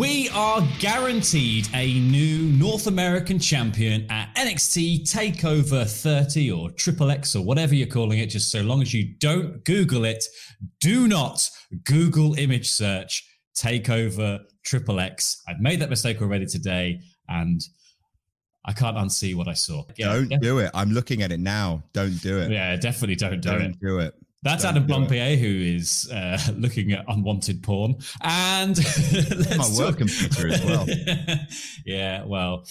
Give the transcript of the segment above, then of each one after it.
We are guaranteed a new North American champion at NXT TakeOver 30 or Triple X or whatever you're calling it, just so long as you don't Google it. Do not Google image search TakeOver Triple X. I've made that mistake already today and I can't unsee what I saw. Don't do it. I'm looking at it now. Don't do it. Yeah, definitely don't do it. Don't do it. That's Don't Adam. Blampied, who is uh, looking at unwanted porn. And My work computer as well. yeah, well,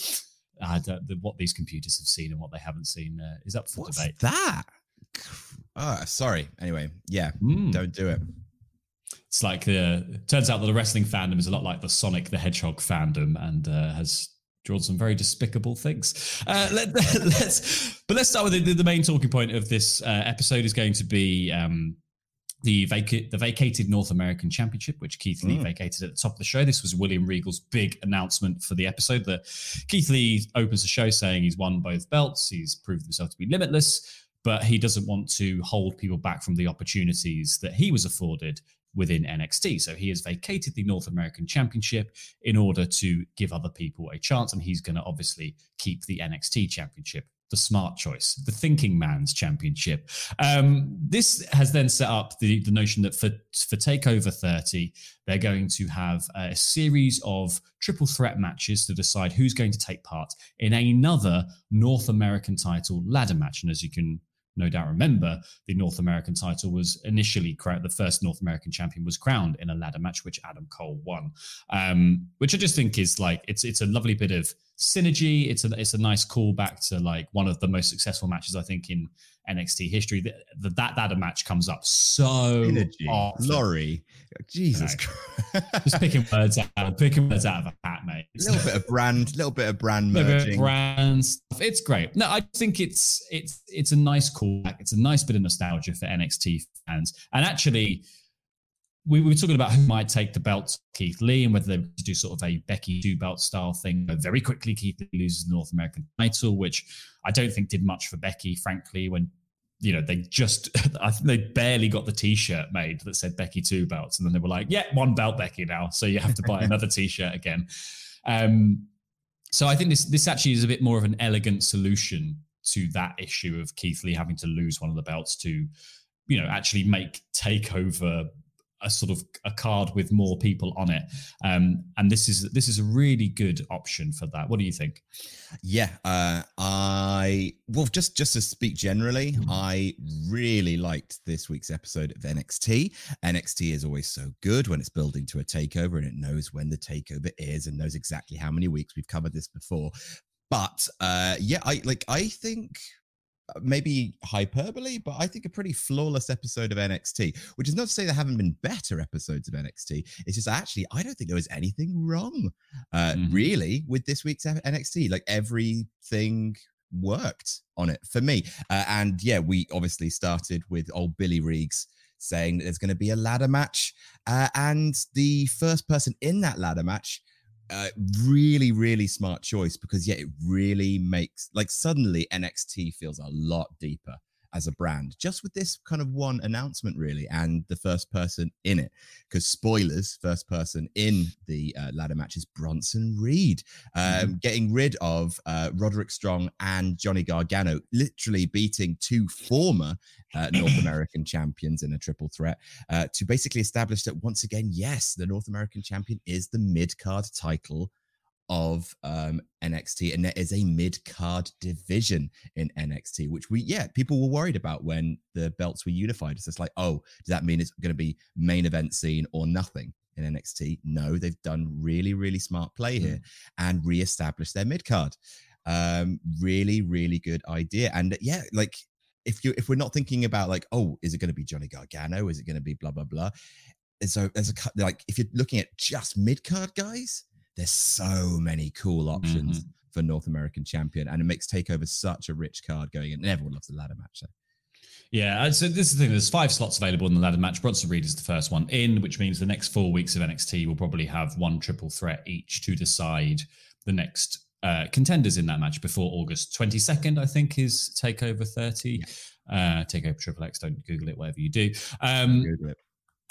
I don't, the, what these computers have seen and what they haven't seen uh, is up for What's debate. that? Oh, sorry. Anyway, yeah, Mm. don't do it. It's like the turns out that the wrestling fandom is a lot like the Sonic the Hedgehog fandom and uh, has drawn some very despicable things. Uh, let, us but let's start with the, the main talking point of this uh, episode is going to be um, the vaca- the vacated North American Championship, which Keith Lee Mm. vacated at the top of the show. This was William Regal's big announcement for the episode. That Keith Lee opens the show saying he's won both belts, he's proved himself to be limitless, but he doesn't want to hold people back from the opportunities that he was afforded within NXT. So he has vacated the North American Championship in order to give other people a chance, and he's going to obviously keep the NXT Championship. The smart choice, the thinking man's championship. Um, this has then set up the, the notion that for, for TakeOver 30, they're going to have a series of triple threat matches to decide who's going to take part in another North American title ladder match. And as you can no doubt remember, the North American title was initially crowned, the first North American champion was crowned in a ladder match, which Adam Cole won. Um, which I just think is like it's it's a lovely bit of synergy. It's a it's a nice callback to like one of the most successful matches I think in NXT history. That that, that ladder match comes up so often. Laurie. Jesus. Christ. Just picking words out, picking words out of a hat, mate. A little bit of brand, a little bit of brand bit of merging. brand stuff. It's great. No, I think it's it's it's a nice callback. It's a nice bit of nostalgia for NXT fans. And actually, we were talking about who might take the belt, Keith Lee, and whether they would do sort of a Becky two belt style thing. But very quickly, Keith Lee loses the North American title, which I don't think did much for Becky, frankly, when you know, they just, I think they barely got the T-shirt made that said Becky two belts, and then they were like, "Yeah, one belt Becky now, so you have to buy another T-shirt again." Um, so I think this this actually is a bit more of an elegant solution to that issue of Keith Lee having to lose one of the belts to, you know, actually make takeover a sort of a card with more people on it. Um, and this is this is a really good option for that. What do you think? Yeah, uh, I well, just just to speak generally, Mm-hmm. I really liked this week's episode of NXT. NXT is always so good when it's building to a takeover and it knows when the takeover is and knows exactly how many weeks. We've covered this before, but uh, yeah, I like. I think maybe hyperbole, but I think a pretty flawless episode of NXT, which is not to say there haven't been better episodes of NXT. It's just actually, I don't think there was anything wrong, uh, Mhm. really, with this week's NXT. Like everything worked on it for me. Uh, and yeah, we obviously started with old Billy Reegs saying that there's going to be a ladder match. Uh, and the first person in that ladder match, really, really smart choice because, yeah, it really makes like suddenly NXT feels a lot deeper as a brand just with this kind of one announcement really and the first person in it because spoilers first person in the uh, ladder match is bronson reed um, mm-hmm. getting rid of uh, roderick strong and johnny gargano literally beating two former uh, north american champions in a triple threat uh, to basically establish that once again yes the north american champion is the mid-card title of um, NXT, and there is a mid card division in NXT, which we, yeah, people were worried about when the belts were unified. It's just like, oh, does that mean it's going to be main event scene or nothing in NXT? No, they've done really, really smart play here mm. and re-established their mid card. Um, really, really good idea. And yeah, like if you if we're not thinking about like, oh, is it going to be Johnny Gargano? Is it going to be blah blah blah? And So there's a like if you're looking at just mid card guys there's so many cool options mm-hmm. for North American champion, and it makes Takeover such a rich card going in. And everyone loves the ladder match. So. Yeah, so this is the thing. There's five slots available in the ladder match. Bronson Reed is the first one in, which means the next four weeks of NXT will probably have one triple threat each to decide the next uh, contenders in that match before August 22nd, I think, is Takeover 30. Yeah. Uh, Takeover Triple X. Don't Google it, whatever you do. Um, Google it.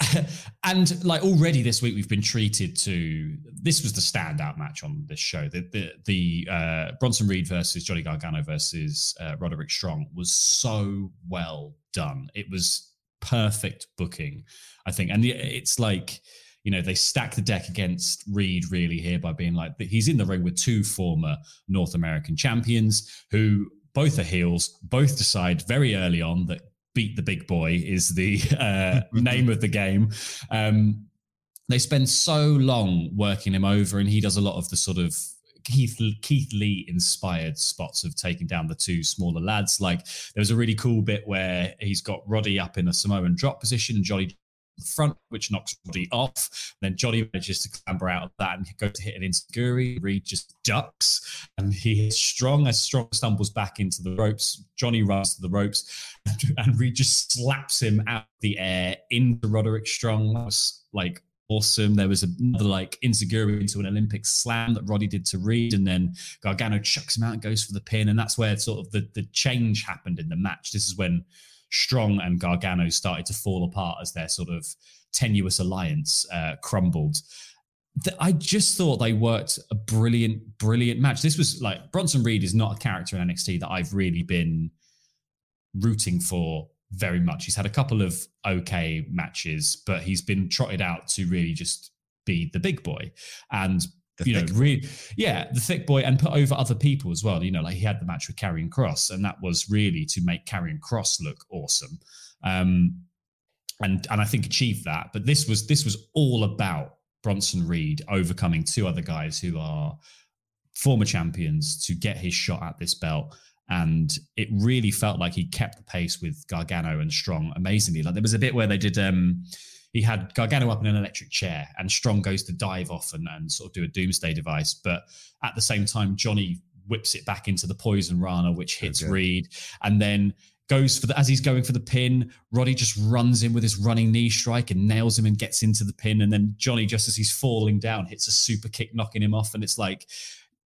and like already this week we've been treated to this was the standout match on this show. The the, the uh, bronson reed versus johnny gargano versus uh, roderick strong was so well done. It was perfect booking i think. And it's like you know they stack the deck against reed really here by being like he's in the ring with two former north american champions who both are heels both decide very early on that beat the big boy is the uh, name of the game. Um, they spend so long working him over, and he does a lot of the sort of Keith Keith Lee inspired spots of taking down the two smaller lads. Like there was a really cool bit where he's got Roddy up in a Samoan drop position, and Jolly front, which knocks Roddy off. Then Johnny manages to clamber out of that and go to hit an enzuigiri. Reed just ducks and he is strong as strong stumbles back into the ropes. Johnny runs to the ropes and, and Reed just slaps him out of the air into Roderick Strong. That was like awesome. There was another like enzuigiri into an Olympic slam that Roddy did to Reed, and then Gargano chucks him out and goes for the pin, and that's where sort of the the change happened in the match. This is when Strong and Gargano started to fall apart as their sort of tenuous alliance uh, crumbled. I just thought they worked a brilliant, brilliant match. This was like Bronson Reed is not a character in NXT that I've really been rooting for very much. He's had a couple of okay matches, but he's been trotted out to really just be the big boy. And you know, really, yeah, the thick boy, and put over other people as well. You know, like he had the match with Karrion Kross, and that was really to make Karrion Kross look awesome, um, and and I think achieved that. But this was this was all about Bronson Reed overcoming two other guys who are former champions to get his shot at this belt. And it really felt like he kept the pace with Gargano and Strong amazingly. Like there was a bit where they did um he had Gargano up in an electric chair, and Strong goes to dive off and, and sort of do a doomsday device. But at the same time, Johnny whips it back into the poison rana, which hits okay. Reed, and then goes for the as he's going for the pin. Roddy just runs in with his running knee strike and nails him and gets into the pin. And then Johnny, just as he's falling down, hits a super kick, knocking him off. And it's like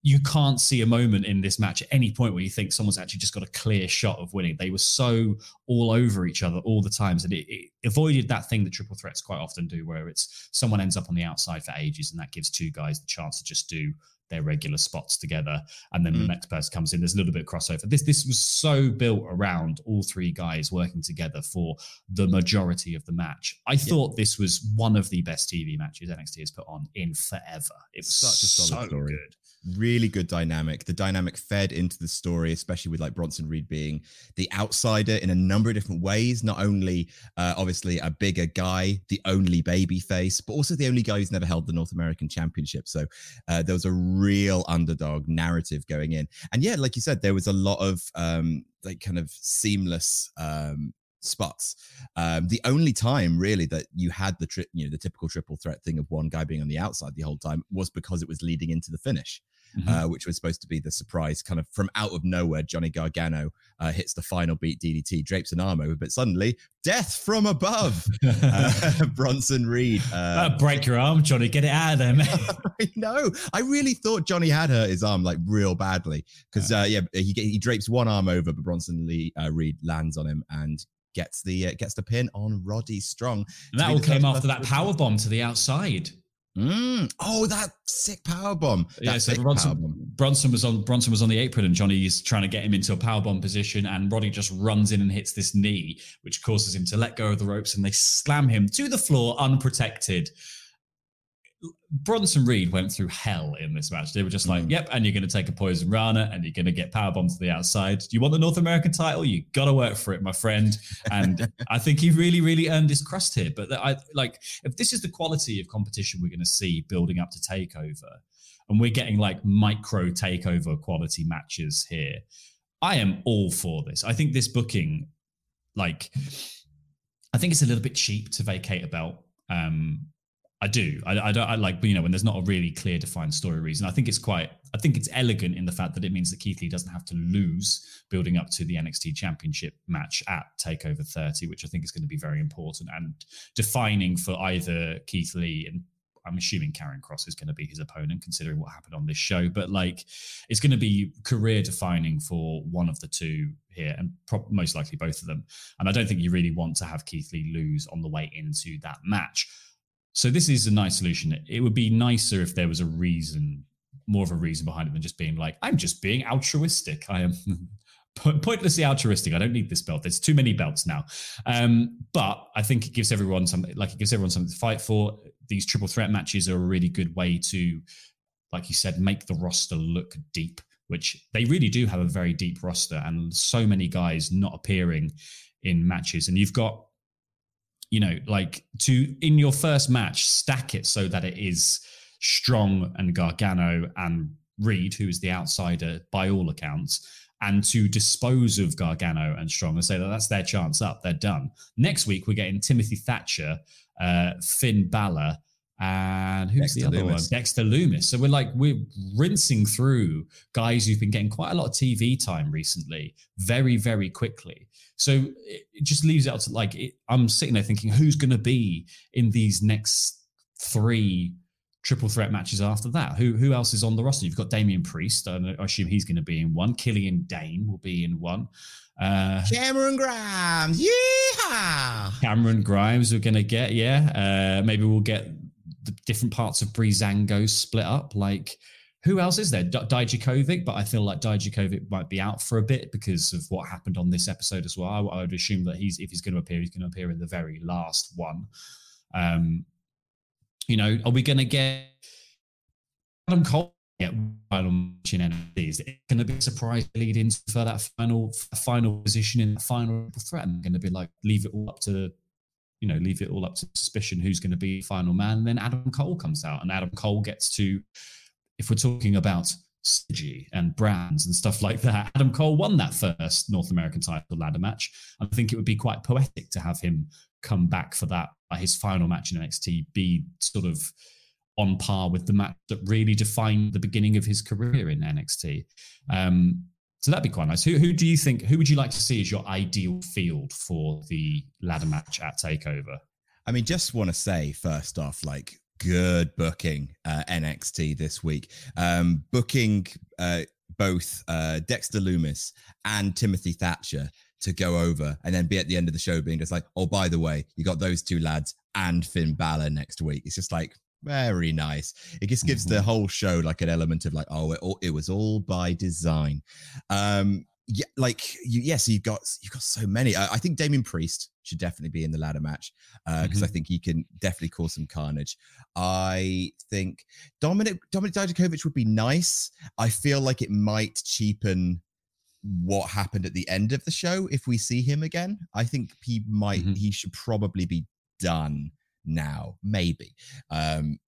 you can't see a moment in this match at any point where you think someone's actually just got a clear shot of winning. They were so all over each other all the times, and it, it, avoided that thing that triple threats quite often do, where it's someone ends up on the outside for ages, and that gives two guys the chance to just do their regular spots together, and then mm. the next person comes in. There's a little bit of crossover. This this was so built around all three guys working together for the majority of the match. I thought this was one of the best TV matches NXT has put on in forever. It was such a solid so story. Good really good dynamic. The dynamic fed into the story, especially with like Bronson Reed being the outsider in a number of different ways. Not only uh, obviously a bigger guy, the only baby face, but also the only guy who's never held the North American Championship. So uh, there was a real underdog narrative going in. And yeah, like you said, there was a lot of um, like kind of seamless um, spots. Um, the only time really that you had the tri- you know the typical triple threat thing of one guy being on the outside the whole time was because it was leading into the finish. Mm-hmm. uh, which was supposed to be the surprise, kind of from out of nowhere. Johnny Gargano uh, hits the final beat DDT, drapes an arm over, but suddenly death from above. uh, Bronson Reed. Uh, break your arm, Johnny. Get it out of there, man. I know. I really thought Johnny had hurt his arm like real badly because uh, yeah, he he drapes one arm over, but Bronson Lee uh, Reed lands on him and gets the uh, gets the pin on Roddy Strong. And that all came after that power bomb to the outside. Mm. Oh, that sick power bomb! yeah, so Bronson, Bronson was on Bronson was on the apron, and Johnny's trying to get him into a power bomb position, and Roddy just runs in and hits this knee, which causes him to let go of the ropes, and they slam him to the floor unprotected. Bronson Reed went through hell in this match. They were just like, mm. "Yep," and you're going to take a poison rana, and you're going to get powerbombed to the outside. Do you want the North American title? You got to work for it, my friend. And I think he really, really earned his crust here. But I like if this is the quality of competition we're going to see building up to Takeover, and we're getting like micro Takeover quality matches here, I am all for this. I think this booking, like, I think it's a little bit cheap to vacate a belt. Um, I do. I, I don't. I like you know when there's not a really clear defined story reason. I think it's quite. I think it's elegant in the fact that it means that Keith Lee doesn't have to lose building up to the NXT Championship match at Takeover 30, which I think is going to be very important and defining for either Keith Lee and I'm assuming Karrion Kross is going to be his opponent, considering what happened on this show. But like, it's going to be career defining for one of the two here, and pro- most likely both of them. And I don't think you really want to have Keith Lee lose on the way into that match. So this is a nice solution. It would be nicer if there was a reason, more of a reason behind it than just being like, I'm just being altruistic. I am pointlessly altruistic. I don't need this belt. There's too many belts now. Um, but I think it gives everyone something like it gives everyone something to fight for. These triple threat matches are a really good way to, like you said, make the roster look deep, which they really do have a very deep roster and so many guys not appearing in matches. And you've got you know, like to in your first match, stack it so that it is Strong and Gargano and Reed, who is the outsider by all accounts, and to dispose of Gargano and Strong and say that that's their chance up, they're done. Next week, we're getting Timothy Thatcher, uh, Finn Balor, and who's Dexter the other Lumis. one? Dexter Lumis. So we're like we're rinsing through guys who've been getting quite a lot of TV time recently, very very quickly. So it just leaves it out to like it, I'm sitting there thinking, who's going to be in these next three triple threat matches after that? Who who else is on the roster? You've got Damian Priest. I assume he's going to be in one. Killian Dain will be in one. Uh, Cameron Grimes, yeah. Cameron Grimes we're going to get, yeah. Uh, maybe we'll get the different parts of Breezango split up. Like who else is there? D- Dijakovic, but I feel like Dijakovic might be out for a bit because of what happened on this episode as well. I, I would assume that he's if he's going to appear, he's going to appear in the very last one. Um, you know, are we going to get Adam Cole get final match in NXT? Is it going to be a surprise lead in for that final final position in the final threat? And going to be like leave it all up to you know leave it all up to suspicion who's going to be final man. And then Adam Cole comes out, and Adam Cole gets to if we're talking about synergy and brands and stuff like that, Adam Cole won that first North American title ladder match. I think it would be quite poetic to have him come back for that, uh, his final match in NXT, be sort of on par with the match that really defined the beginning of his career in NXT. Um, so that'd be quite nice. Who, who do you think? Who would you like to see as your ideal field for the ladder match at Takeover? I mean, just want to say first off, like good booking uh, NXT this week. Um, booking uh, both uh, Dexter Lumis and Timothy Thatcher to go over and then be at the end of the show being just like, oh, by the way, you got those two lads and Finn Balor next week. It's just like, very nice. It just gives mm-hmm. the whole show like an element of like, oh, it, it was all by design. Um, yeah, like you, yes, you've got you've got so many. I, I think Damian Priest should definitely be in the ladder match because uh, mm-hmm. I think he can definitely cause some carnage. I think Dominic Dominic Dijakovic would be nice. I feel like it might cheapen what happened at the end of the show if we see him again. I think he might mm-hmm. he should probably be done now, maybe. Um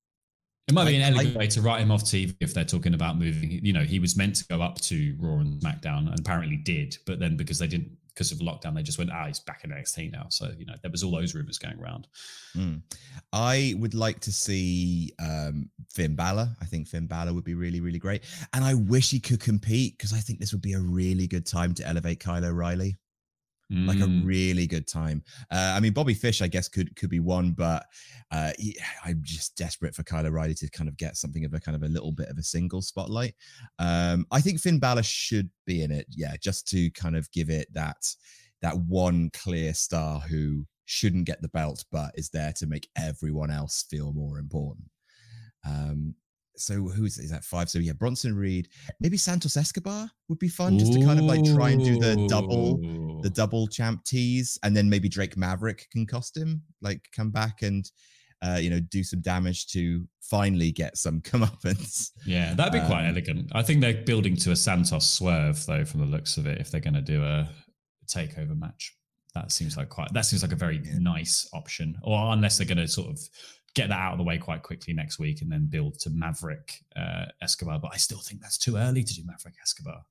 It might be an elegant I- way to write him off TV if they're talking about moving. You know, he was meant to go up to Raw and SmackDown, and apparently did, but then because they didn't, because of lockdown, they just went, ah, he's back in NXT now. So you know, there was all those rumors going around. Mm. I would like to see um, Finn Balor. I think Finn Balor would be really, really great. And I wish he could compete because I think this would be a really good time to elevate Kyle O'Reilly. Like a Mm. really good time. Uh, I mean, Bobby Fish, I guess, could could be one, but uh, he, I'm just desperate for Kyle O'Reilly to kind of get something of a kind of a little bit of a single spotlight. Um, I think Finn Balor should be in it, yeah, just to kind of give it that that one clear star who shouldn't get the belt, but is there to make everyone else feel more important. Um, so who's is that five? So yeah, Bronson Reed, maybe Santos Escobar would be fun, just to kind of like try and do the double, the double champ tease, and then maybe Drake Maverick can cost him, like come back and uh, you know do some damage to finally get some comeuppance. Yeah, that'd be quite Um, elegant. I think they're building to a Santos swerve though, from the looks of it. If they're going to do a takeover match, that seems like quite. That seems like a very Yeah. nice option. Or unless they're going to sort of get that out of the way quite quickly next week and then build to Maverick uh, Escobar. But I still think that's too early to do Maverick Escobar.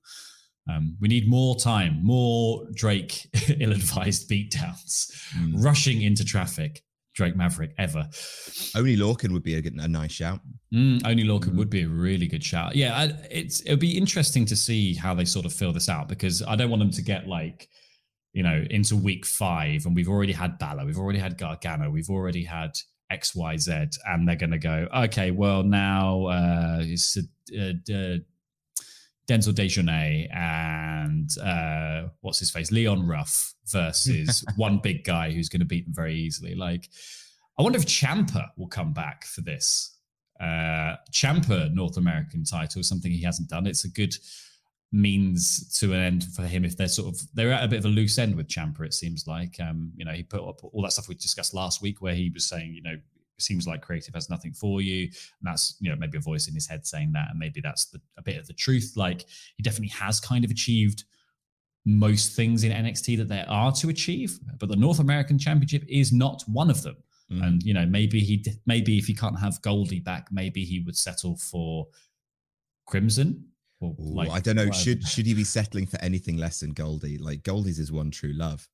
Um, we need more time, more Drake ill-advised beatdowns, Mm. rushing into traffic. Drake Maverick ever. Oney Lorcan would be a, good, a nice shout. Mm, Oney Lorcan Mhm. would be a really good shout. Yeah, I, it's it would be interesting to see how they sort of fill this out because I don't want them to get like, you know, into week five and we've already had Balor, we've already had Gargano, we've already had X Y Z, and they're going to go, okay, well now uh, it's uh, uh, Denzel Dejournette and uh, what's his face, Leon Ruff versus one big guy who's going to beat them very easily. Like, I wonder if Ciampa will come back for this. Uh, Ciampa North American title is something he hasn't done. It's a good means to an end for him if they're sort of they're at a bit of a loose end with Ciampa. It seems like um, you know he put up all that stuff we discussed last week where he was saying you know it seems like creative has nothing for you and that's you know maybe a voice in his head saying that and maybe that's the, a bit of the truth like he definitely has kind of achieved most things in NXT that there are to achieve but the North American Championship is not one of them Mm. and you know maybe he maybe if he can't have Goldie back maybe he would settle for Crimson or Ooh, like I don't know. whatever. Should should he be settling for anything less than Goldie? Like Goldie's his one true love.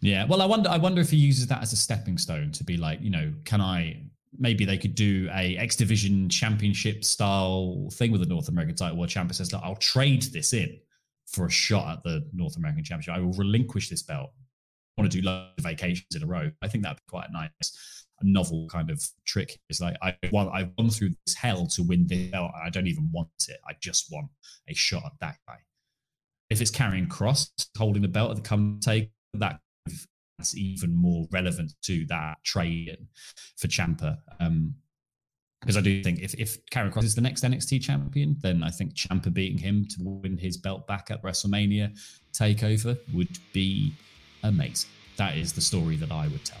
Yeah, well, I wonder. I wonder if he uses that as a stepping stone to be like, you know, can I? Maybe they could do a X Division Championship style thing with the North American title, where Ciampa says, "Look, I'll trade this in for a shot at the North American Championship. I will relinquish this belt. I want to do loads of vacations in a row. I think that'd be quite nice, novel kind of trick. It's like I want, I've gone through this hell to win this belt, I don't even want it. I just want a shot at that guy. If it's Karrion Kross holding the belt at the come take that that's even more relevant to that trade for Ciampa. Um, because I do think if if Karrion Kross is the next NXT champion, then I think Ciampa beating him to win his belt back at WrestleMania takeover would be amazing. That is the story that I would tell.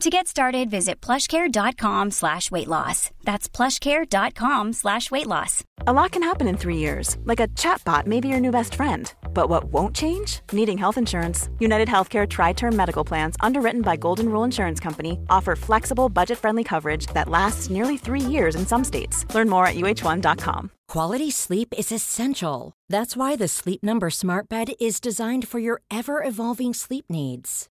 To get started, visit plushcare.com slash weight loss. That's plushcare.com slash weight loss. A lot can happen in three years, like a chatbot may be your new best friend. But what won't change? Needing health insurance. United Healthcare TriTerm Medical Plans, underwritten by Golden Rule Insurance Company, offer flexible, budget friendly coverage that lasts nearly three years in some states. Learn more at uh1.com. Quality sleep is essential. That's why the Sleep Number Smart Bed is designed for your ever evolving sleep needs.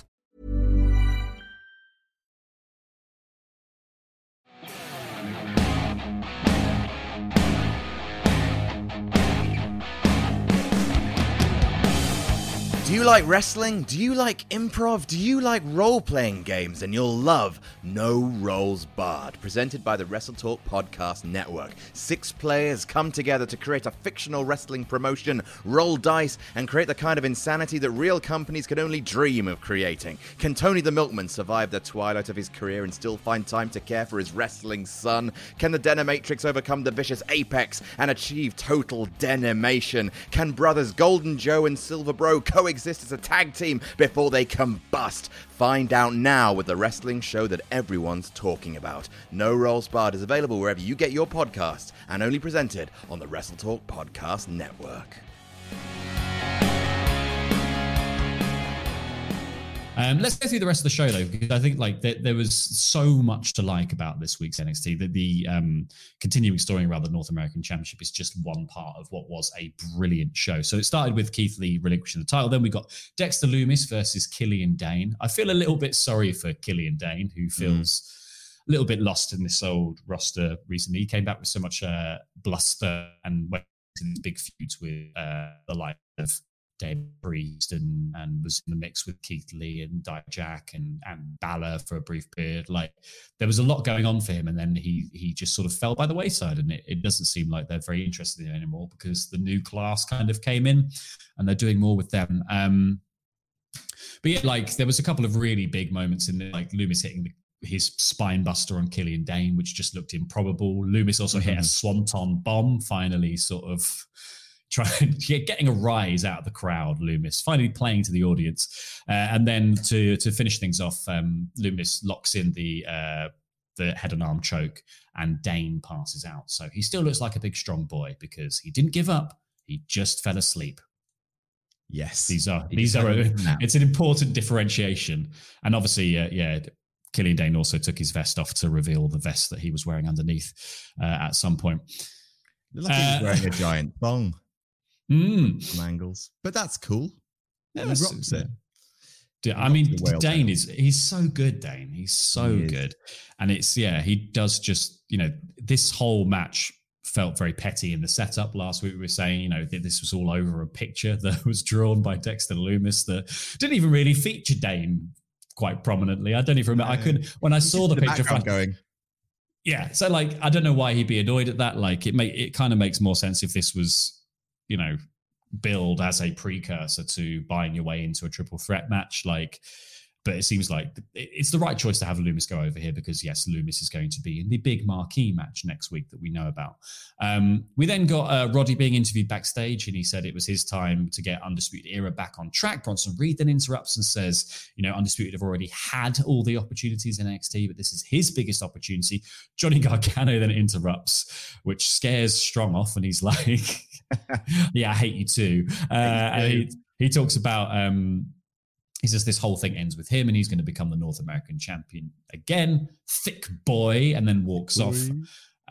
Do you like wrestling? Do you like improv? Do you like role playing games? And you'll love No Rolls Barred, presented by the Wrestle Talk Podcast Network. Six players come together to create a fictional wrestling promotion, roll dice, and create the kind of insanity that real companies can only dream of creating. Can Tony the Milkman survive the twilight of his career and still find time to care for his wrestling son? Can the Denimatrix overcome the vicious Apex and achieve total denimation? Can brothers Golden Joe and Silver Bro coexist? As a tag team before they combust. Find out now with the wrestling show that everyone's talking about. No Rolls Barred is available wherever you get your podcasts and only presented on the Wrestle Talk Podcast Network. Um, let's go through the rest of the show though, because I think like there, there was so much to like about this week's NXT. That the um, continuing story around the North American Championship is just one part of what was a brilliant show. So it started with Keith Lee relinquishing the title. Then we got Dexter Lumis versus Killian Dain. I feel a little bit sorry for Killian Dain, who feels. Mm. A little bit lost in this old roster recently. He came back with so much uh, bluster and went into big feuds with uh, the likes of Dave Priest and, and was in the mix with Keith Lee and Dijak and and Balor for a brief period. Like there was a lot going on for him, and then he he just sort of fell by the wayside, and it, it doesn't seem like they're very interested in him anymore because the new class kind of came in, and they're doing more with them. Um, but yeah, like there was a couple of really big moments in there, like Lumis hitting the his spine buster on Killian Dain, which just looked improbable. Lumis also mm-hmm. hit a swanton bomb, finally, sort of trying getting a rise out of the crowd. Lumis finally playing to the audience, uh, and then to to finish things off, um, Lumis locks in the uh, the head and arm choke, and Dain passes out. So he still looks like a big strong boy because he didn't give up. He just fell asleep. Yes, these are these are. A, it's an important differentiation, and obviously, uh, yeah. Killian Dain also took his vest off to reveal the vest that he was wearing underneath uh, at some point. Like he was uh, wearing a giant thong mm. some angles, but that's cool. Yeah, rocks it. Yeah, I mean, Dain is he's so good, Dain. He's so he good. And it's yeah, he does just, you know, this whole match felt very petty in the setup. Last week we were saying, you know, that this was all over a picture that was drawn by Dexter Lumis that didn't even really feature Dain quite prominently. I don't even remember. I could when I saw the, the picture from going. Yeah. So like I don't know why he'd be annoyed at that. Like it may it kind of makes more sense if this was you know, build as a precursor to buying your way into a triple threat match. Like, but it seems like it's the right choice to have Lumis go over here because yes, Lumis is going to be in the big marquee match next week that we know about. Um, we then got uh, Roddy being interviewed backstage, and he said it was his time to get Undisputed Era back on track. Bronson Reed then interrupts and says, "You know, Undisputed have already had all the opportunities in NXT, but this is his biggest opportunity." Johnny Gargano then interrupts, which scares Strong off, and he's like, "Yeah, I hate you too." Uh, and he, he talks about. Um, he says this whole thing ends with him and he's going to become the North American champion again. Thick boy, and then walks boy. off.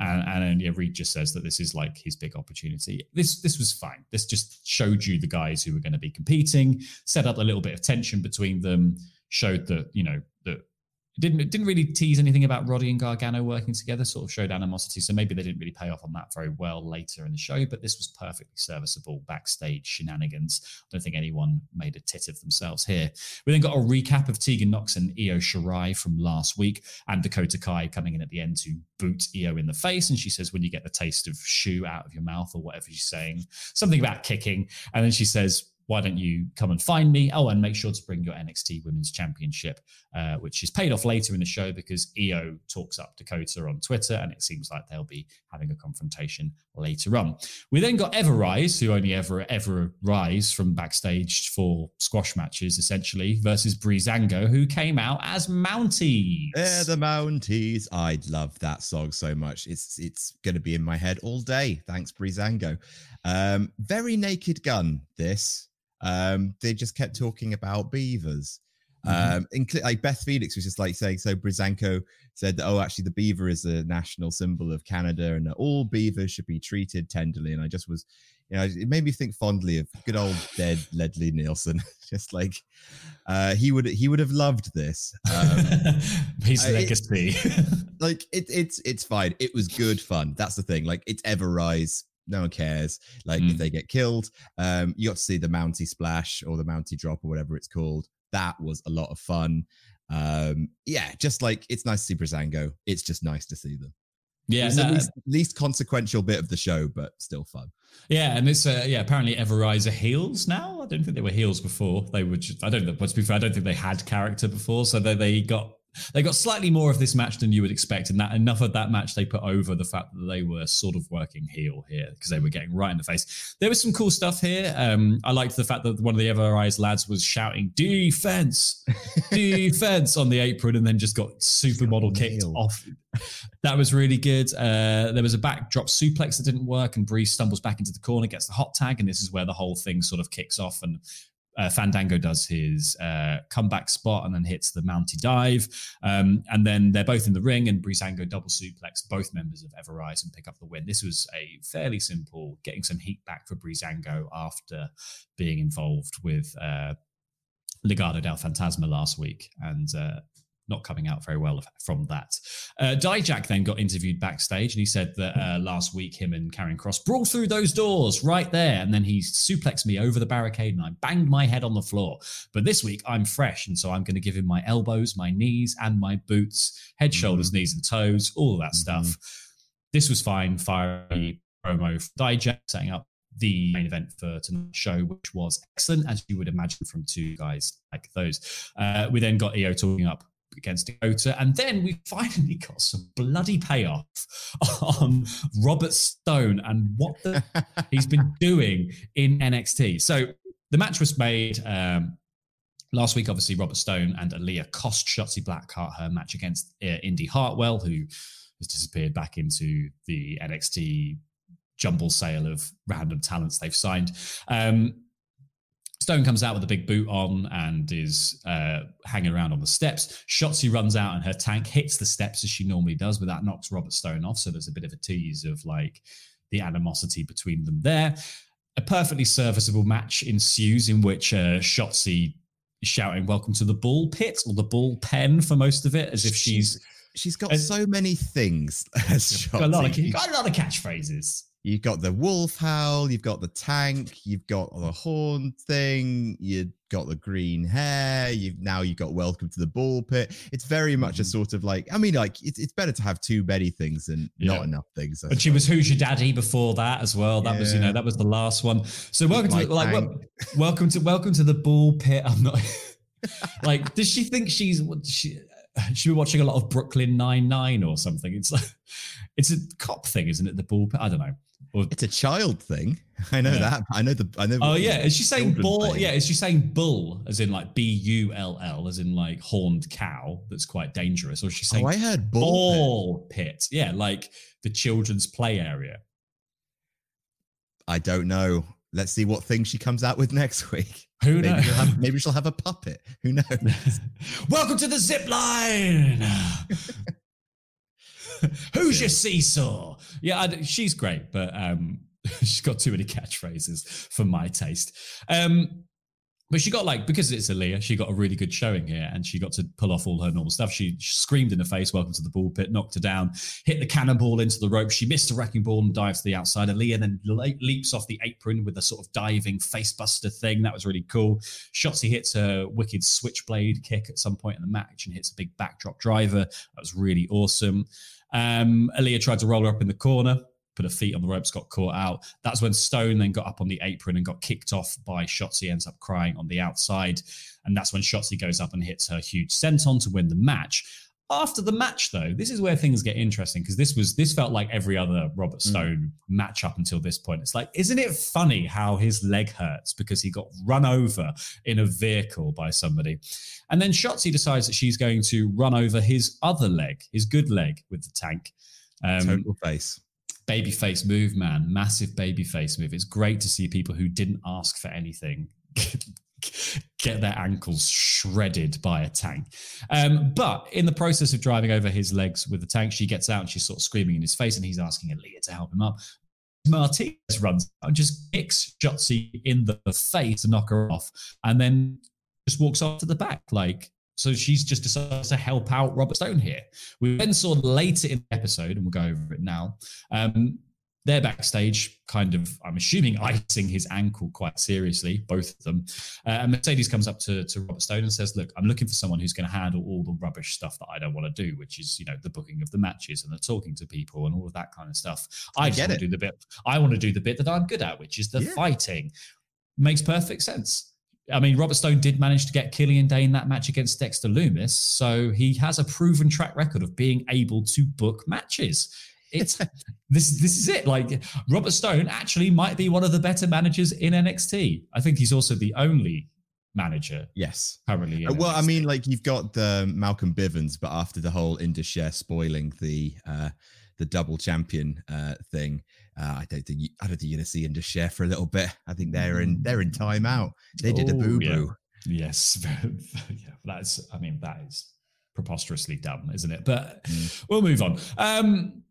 And, and yeah, Reed just says that this is like his big opportunity. This this was fine. This just showed you the guys who were going to be competing, set up a little bit of tension between them, showed that you know that didn't didn't really tease anything about Roddy and Gargano working together. Sort of showed animosity, so maybe they didn't really pay off on that very well later in the show. But this was perfectly serviceable backstage shenanigans. I don't think anyone made a tit of themselves here. We then got a recap of Tegan Nox and Io Shirai from last week, and Dakota Kai coming in at the end to boot Io in the face, and she says, "When you get the taste of shoe out of your mouth, or whatever she's saying, something about kicking," and then she says why don't you come and find me? Oh, and make sure to bring your NXT Women's Championship, uh, which is paid off later in the show because Io talks up Dakota on Twitter, and it seems like they'll be having a confrontation later on. We then got Ever Rise, who only ever ever rise from backstage for squash matches, essentially, versus Breezango, who came out as Mounties. They're the Mounties. I love that song so much. It's it's going to be in my head all day. Thanks, Breezango. Um, very naked gun. This um, they just kept talking about beavers. Mm-hmm. Um, incl- like Beth Phoenix was just like saying, so Breezango said that, oh, actually, the beaver is a national symbol of Canada and that all beavers should be treated tenderly. And I just was, you know, it made me think fondly of good old dead Leslie Nielsen. just like uh, he would, he would have loved this. Um, His legacy. It, like it, it's, it's fine. It was good fun. That's the thing. Like it's ever rise no one cares. Like mm. if they get killed, um, you got to see the Mountie splash or the Mountie drop or whatever it's called. That was a lot of fun. Um, yeah, just like it's nice to see Breezango. It's just nice to see them. Yeah, no, the least, least, consequential bit of the show, but still fun. Yeah, and it's uh, yeah. Apparently, Everrise are heels now. I don't think they were heels before. They were. Just, I don't. But to be fair, I don't think they had character before, so they, they got they got slightly more of this match than you would expect, and that enough of that match they put over the fact that they were sort of working heel here because they were getting right in the face. There was some cool stuff here. Um, I liked the fact that one of the Ever Eyes lads was shouting "defense, defense" on the apron, and then just got supermodel kicked off. That was really good. Uh, there was a backdrop suplex that didn't work, and Bree stumbles back into the corner, gets the hot tag, and this is where the whole thing sort of kicks off and uh, Fandango does his uh, comeback spot and then hits the Mountie dive. Um, and then they're both in the ring, and Breezango double suplex both members of Everrise and pick up the win. This was a fairly simple getting some heat back for Breezango after being involved with uh, Legado del Fantasma last week. And uh, not coming out very well from that. Uh, Dijak then got interviewed backstage and he said that uh, last week him and Karrion Kross brawled through those doors right there. And then he suplexed me over the barricade and I banged my head on the floor. But this week I'm fresh. And so I'm going to give him my elbows, my knees, and my boots, head, mm-hmm. shoulders, knees, and toes, all of that mm-hmm. stuff. This was fine. Fiery promo for Dijak setting up the main event for tonight's show, which was excellent, as you would imagine from two guys like those. Uh, we then got Io talking up against Dakota. And then we finally got some bloody payoff on Robert Stone and what the he's been doing in NXT. So the match was made um, last week. Obviously, Robert Stone and Aliyah cost Shotzi Blackheart her match against uh, Indi Hartwell, who has disappeared back into the NXT jumble sale of random talents they've signed. Um, Stone comes out with a big boot on and is uh, hanging around on the steps. Shotzi runs out and her tank hits the steps as she normally does, but that knocks Robert Stone off. So there's a bit of a tease of like the animosity between them there. A perfectly serviceable match ensues in which uh, Shotzi is shouting "Welcome to the ball Pit" or the ball Pen for most of it, as if she's she's got so many things. got, a lot of, got a lot of catchphrases. You've got the wolf howl, you've got the tank, you've got the horn thing, you've got the green hair, you've now you've got welcome to the ball pit. It's very much mm-hmm. a sort of like, I mean, like it's, it's better to have too many things than yeah. not enough things. And she was Who's Your Daddy before that as well. That yeah. was, you know, that was the last one. So welcome to like well, welcome to welcome to the ball pit. I'm not like, does she think she's what she she be watching a lot of Brooklyn Nine Nine or something? It's like it's a cop thing, isn't it? The ball pit. I don't know. Or, it's a child thing. I know yeah. that. I know the. I know. Oh yeah, is she saying bull? Thing. Yeah, is she saying bull as in like B U L L as in like horned cow? That's quite dangerous. Or is she oh, saying? Oh, I heard bull, ball pit. pit. Yeah, like the children's play area. I don't know. Let's see what thing she comes out with next week. Who maybe knows? She'll have, maybe she'll have a puppet. Who knows? Welcome to the zip line. Who's your seesaw? Yeah, I, she's great, but um, she's got too many catchphrases for my taste. Um, but she got like because it's Aliyah, she got a really good showing here, and she got to pull off all her normal stuff. She, screamed in her face, "Welcome to the ball pit!" Knocked her down, hit the cannonball into the rope. She missed a wrecking ball and dives to the outside. Aliyah then le- leaps off the apron with a sort of diving facebuster thing. That was really cool. Shotzi hits her wicked switchblade kick at some point in the match and hits a big backdrop driver. That was really awesome. Um, Aliyah tried to roll her up in the corner. put her feet on the ropes, got caught out. That's when Stone then got up on the apron and got kicked off by Shotzi, ends up crying on the outside. And that's when Shotzi goes up and hits her huge senton to win the match. After the match, though, this is where things get interesting because this was this felt like every other Robert Stone mm. match up until this point. It's like, isn't it funny how his leg hurts because he got run over in a vehicle by somebody? And then Shotzi decides that she's going to run over his other leg, his good leg with the tank. Um, Total face baby face move, man. Massive baby face move. It's great to see people who didn't ask for anything get their ankles shredded by a tank. Um, but in the process of driving over his legs with the tank, she gets out and she's sort of screaming in his face, and he's asking Aliyah to help him up. Martinez runs out and just kicks Shotzi in the face to knock her off, and then just walks off to the back like. So she's just decided to help out Robert Stone here. We then saw later in the episode, and we'll go over it now. Um, they're backstage, kind of, I'm assuming, icing his ankle quite seriously, both of them. Uh, and Mercedes comes up to, to Robert Stone and says, Look, I'm looking for someone who's going to handle all the rubbish stuff that I don't want to do, which is, you know, the booking of the matches and the talking to people and all of that kind of stuff. I, I get it. do the bit. I want to do the bit that I'm good at, which is the yeah. fighting. Makes perfect sense. I mean, Robert Stone did manage to get Killian Dain that match against Dexter Lumis. so he has a proven track record of being able to book matches it's this this is it. Like Robert Stone actually might be one of the better managers in NXT. I think he's also the only manager. Yes, currently. Uh, well, NXT. I mean, like you've got the Malcolm Bivens, but after the whole Indus Sher spoiling the uh, the double champion uh, thing, uh, I don't think you, I don't think you're going to see Indus Sher for a little bit. I think they're in they're in timeout. They did a boo boo. Yeah. Yes, yeah, that's. I mean, that is preposterously dumb, isn't it? But mm. we'll move on. Um,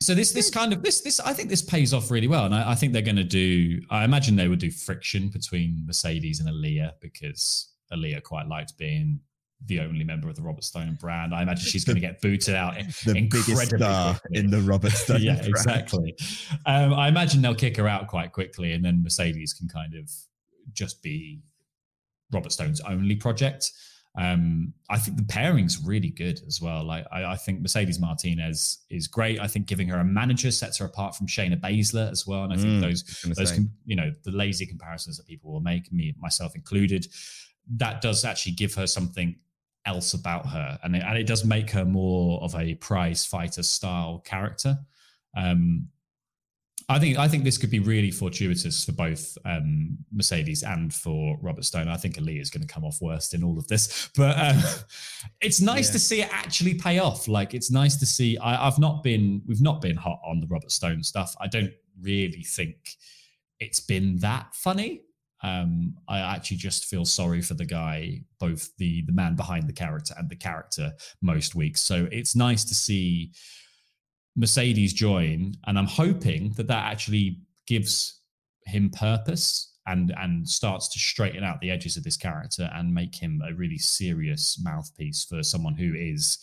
so this this kind of this this I think this pays off really well, and I, I think they're going to do. I imagine they would do friction between Mercedes and Aliyah because Aliyah quite liked being the only member of the Robert Stone brand. I imagine she's going to get booted out. The biggest star quickly. in the Robert Stone. yeah, brand. exactly. Um, I imagine they'll kick her out quite quickly, and then Mercedes can kind of just be Robert Stone's only project. Um, I think the pairing's really good as well. Like I, I, think Mercedes Martinez is great. I think giving her a manager sets her apart from Shayna Baszler as well. And I think mm, those those com- you know the lazy comparisons that people will make, me myself included, that does actually give her something else about her, and it, and it does make her more of a prize fighter style character. Um, I think I think this could be really fortuitous for both um, Mercedes and for Robert Stone. I think Ali is going to come off worst in all of this, but um, it's nice yeah. to see it actually pay off. Like it's nice to see. I, have not been we've not been hot on the Robert Stone stuff. I don't really think it's been that funny. Um, I actually just feel sorry for the guy, both the the man behind the character and the character most weeks. So it's nice to see Mercedes join, and I'm hoping that that actually gives him purpose and and starts to straighten out the edges of this character and make him a really serious mouthpiece for someone who is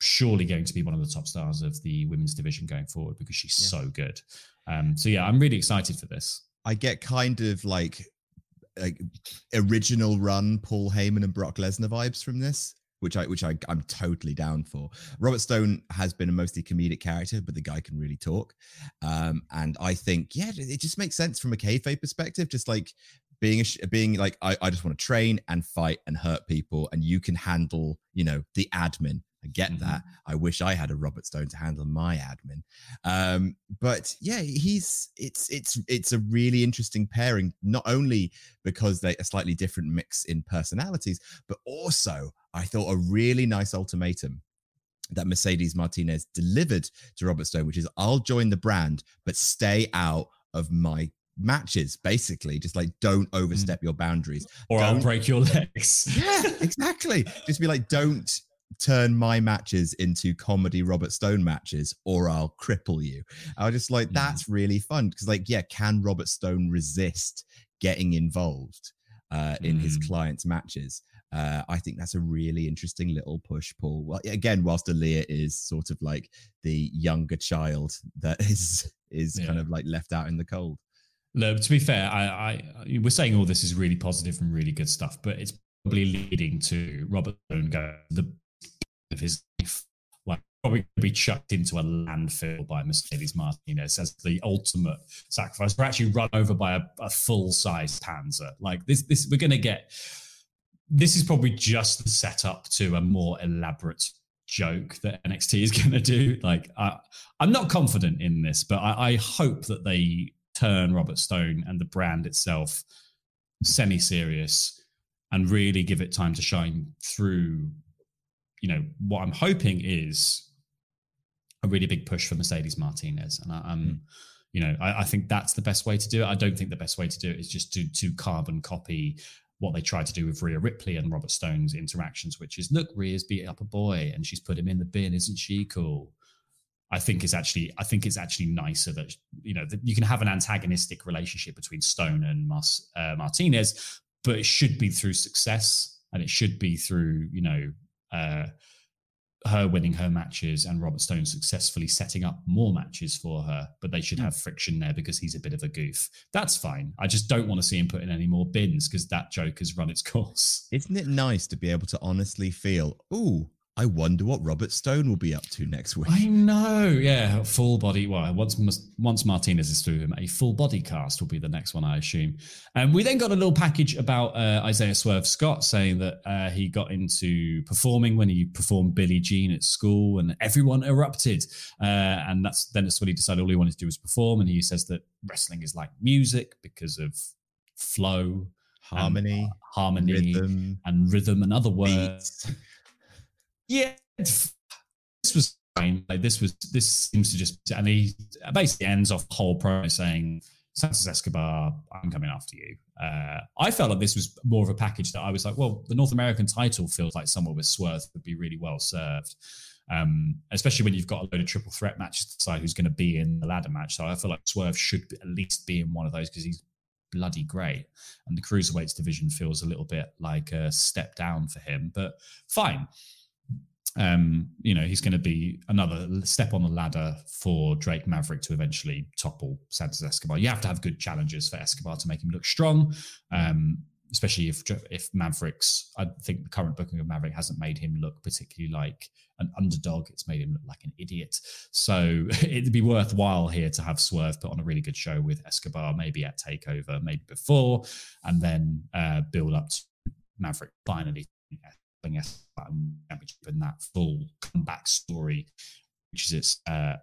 surely going to be one of the top stars of the women's division going forward because she's yeah. so good. Um, so yeah, I'm really excited for this. I get kind of like like original run Paul Heyman and Brock Lesnar vibes from this which I which I I'm totally down for. Robert Stone has been a mostly comedic character, but the guy can really talk. Um, and I think yeah, it just makes sense from a kayfabe perspective. Just like being a, being like I, I just want to train and fight and hurt people, and you can handle you know the admin I get mm-hmm. that. I wish I had a Robert Stone to handle my admin. Um, but yeah, he's it's it's it's a really interesting pairing, not only because they a slightly different mix in personalities, but also I thought a really nice ultimatum that Mercedes Martinez delivered to Robert Stone, which is I'll join the brand, but stay out of my matches basically just like don't mm. overstep mm. your boundaries or don't, i'll break your legs yeah exactly just be like don't turn my matches into comedy Robert Stone matches or I'll cripple you. I was just like, mm. that's really fun. Because, like, yeah, can Robert Stone resist getting involved uh, in mm. his clients' matches? Uh, I think that's a really interesting little push pull. Well, again, whilst Aliyah is sort of like the younger child that is is yeah. kind of like left out in the cold. No, to be fair, I, I we're saying all this is really positive and really good stuff, but it's probably leading to Robert Stone going the of his life. Like probably be chucked into a landfill by Mercedes Martinez as the ultimate sacrifice. We're actually run over by a, a full size Panzer. Like this, this we're going to get. This is probably just the setup to a more elaborate joke that NXT is going to do. Like, I, I'm not confident in this, but I, I hope that they turn Robert Stone and the brand itself semi serious and really give it time to shine through. You know, what I'm hoping is a really big push for Mercedes Martinez. And I, am mm. you know, I, I, think that's the best way to do it. I don't think the best way to do it is just to to carbon copy what they tried to do with Rhea Ripley and Robert Stone's interactions, which is look, Rhea's beat up a boy and she's put him in the bin, isn't she cool? I think it's actually I think it's actually nicer that you know that you can have an antagonistic relationship between Stone and Mas, uh, Martinez, but it should be through success and it should be through you know uh, her winning her matches and Robert Stone successfully setting up more matches for her, but they should hmm. have friction there because he's a bit of a goof. That's fine. I just don't want to see him put in any more bins because that joke has run its course. Isn't it nice to be able to honestly feel, ooh, I wonder what Robert Stone will be up to next week. I know, yeah, full body. Well, once once Martinez is through him, a full body cast will be the next one, I assume. And we then got a little package about uh, Isaiah Swerve Scott saying that uh, he got into performing when he performed Billie Jean at school, and everyone erupted. Uh, and that's then that's when he decided all he wanted to do was perform. And he says that wrestling is like music because of flow, harmony, and, harmony, rhythm, and rhythm, and other words. Yeah, this was fine. Like this was this seems to just and he basically ends off the whole promo saying, Santos Escobar, I'm coming after you. Uh, I felt like this was more of a package that I was like, well, the North American title feels like somewhere with Swerve would be really well served. Um, especially when you've got a load of triple threat matches to decide who's going to be in the ladder match. So I feel like Swerve should at least be in one of those because he's bloody great. And the cruiserweights division feels a little bit like a step down for him, but fine um, you know, he's going to be another step on the ladder for Drake Maverick to eventually topple Santos Escobar. You have to have good challenges for Escobar to make him look strong, um, especially if if Maverick's. I think the current booking of Maverick hasn't made him look particularly like an underdog. It's made him look like an idiot. So it'd be worthwhile here to have Swerve put on a really good show with Escobar, maybe at Takeover, maybe before, and then uh, build up to Maverick finally championship and that full comeback story, which is its uh,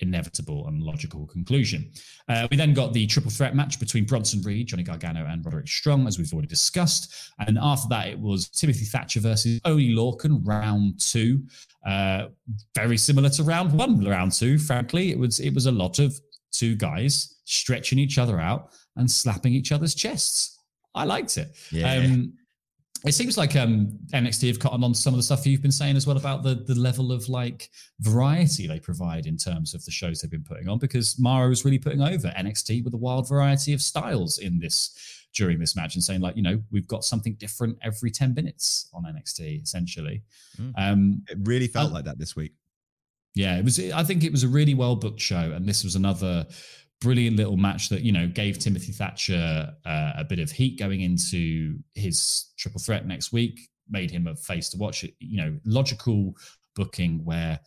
inevitable and logical conclusion. Uh, we then got the triple threat match between Bronson Reed, Johnny Gargano, and Roderick Strong, as we've already discussed. And after that, it was Timothy Thatcher versus Oney Lorcan, round two. Uh, very similar to round one, round two. Frankly, it was it was a lot of two guys stretching each other out and slapping each other's chests. I liked it. Yeah. Um, it seems like um, NXT have caught on some of the stuff you've been saying as well about the the level of like variety they provide in terms of the shows they've been putting on because Mara is really putting over NXT with a wild variety of styles in this during this match and saying like you know we've got something different every 10 minutes on NXT essentially. Mm. Um, it really felt uh, like that this week. Yeah, it was I think it was a really well booked show and this was another brilliant little match that you know gave Timothy Thatcher uh, a bit of heat going into his triple threat next week. Made him a face to watch. You know, logical booking where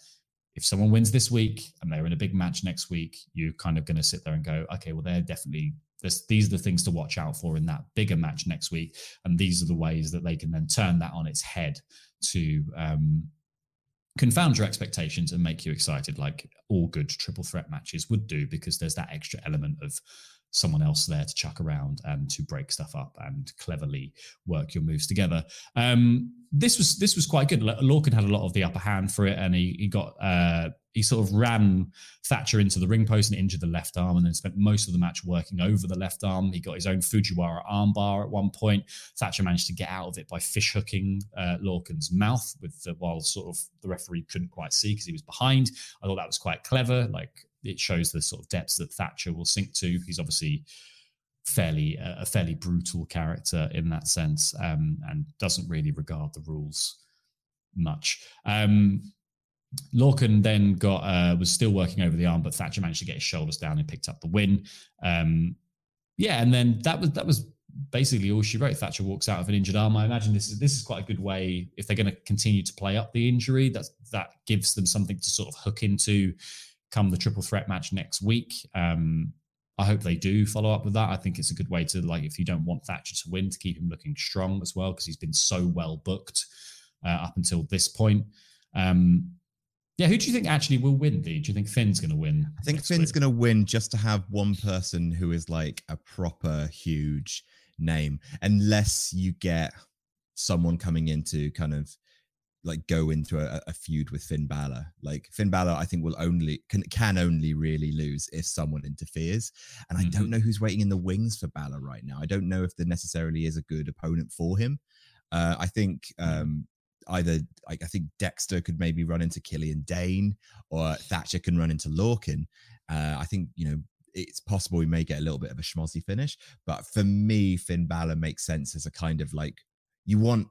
if someone wins this week and they're in a big match next week, you're kind of going to sit there and go, okay, well, they're definitely this, these are the things to watch out for in that bigger match next week, and these are the ways that they can then turn that on its head to um, confound your expectations and make you excited like all good triple threat matches would do because there's that extra element of someone else there to chuck around and to break stuff up and cleverly work your moves together. Um, this was this was quite good. Lorcan had a lot of the upper hand for it, and he he got uh, he sort of ran Thatcher into the ring post and injured the left arm, and then spent most of the match working over the left arm. He got his own Fujiwara armbar at one point. Thatcher managed to get out of it by fish hooking uh, Lorcan's mouth, with the, while sort of the referee couldn't quite see because he was behind. I thought that was quite clever. Like it shows the sort of depths that Thatcher will sink to. He's obviously fairly uh, a fairly brutal character in that sense, um, and doesn't really regard the rules much. Um, Lorcan then got uh, was still working over the arm, but Thatcher managed to get his shoulders down and picked up the win. Um, yeah, and then that was that was basically all she wrote. Thatcher walks out of an injured arm. I imagine this is this is quite a good way if they're going to continue to play up the injury. That that gives them something to sort of hook into come the triple threat match next week. Um, I hope they do follow up with that. I think it's a good way to like if you don't want Thatcher to win to keep him looking strong as well because he's been so well booked uh, up until this point. Um, yeah, who do you think actually will win? Lee? Do you think Finn's going to win? I think Finn's going to win just to have one person who is like a proper huge name, unless you get someone coming in to kind of like go into a, a, feud with Finn Balor. Like Finn Balor, I think will only can can only really lose if someone interferes. And I mm-hmm. don't know who's waiting in the wings for Balor right now. I don't know if there necessarily is a good opponent for him. Uh, I think um, either like I think Dexter could maybe run into Killian Dain, or Thatcher can run into Lorcan. Uh, I think you know it's possible we may get a little bit of a schmozzy finish, but for me, Finn Balor makes sense as a kind of like you want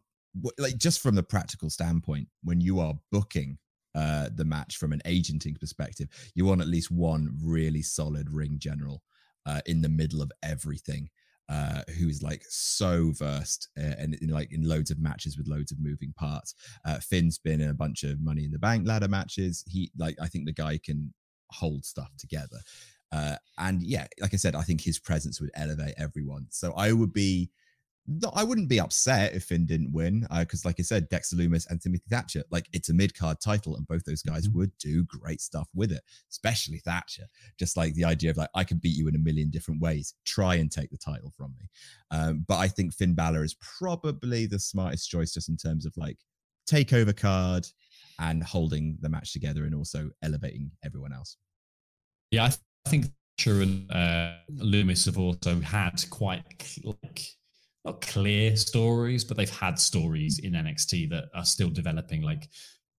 like just from the practical standpoint when you are booking uh the match from an agenting perspective you want at least one really solid ring general uh in the middle of everything uh, who's like so versed uh, and in like in loads of matches with loads of moving parts. Uh, Finn's been in a bunch of Money in the Bank ladder matches. He like I think the guy can hold stuff together. Uh, and yeah, like I said, I think his presence would elevate everyone. So I would be I wouldn't be upset if Finn didn't win because, uh, like I said, Dexter Lumis and Timothy Thatcher, like it's a mid card title, and both those guys mm-hmm. would do great stuff with it, especially Thatcher. Just like the idea of like I can beat you in a million different ways, try and take the title from me. Um, but I think Finn Balor is probably the smartest choice, just in terms of like takeover card and holding the match together, and also elevating everyone else. Yeah, I, th- I think Thatcher and uh, Lumis have also had quite like not clear stories, but they've had stories in NXT that are still developing. Like,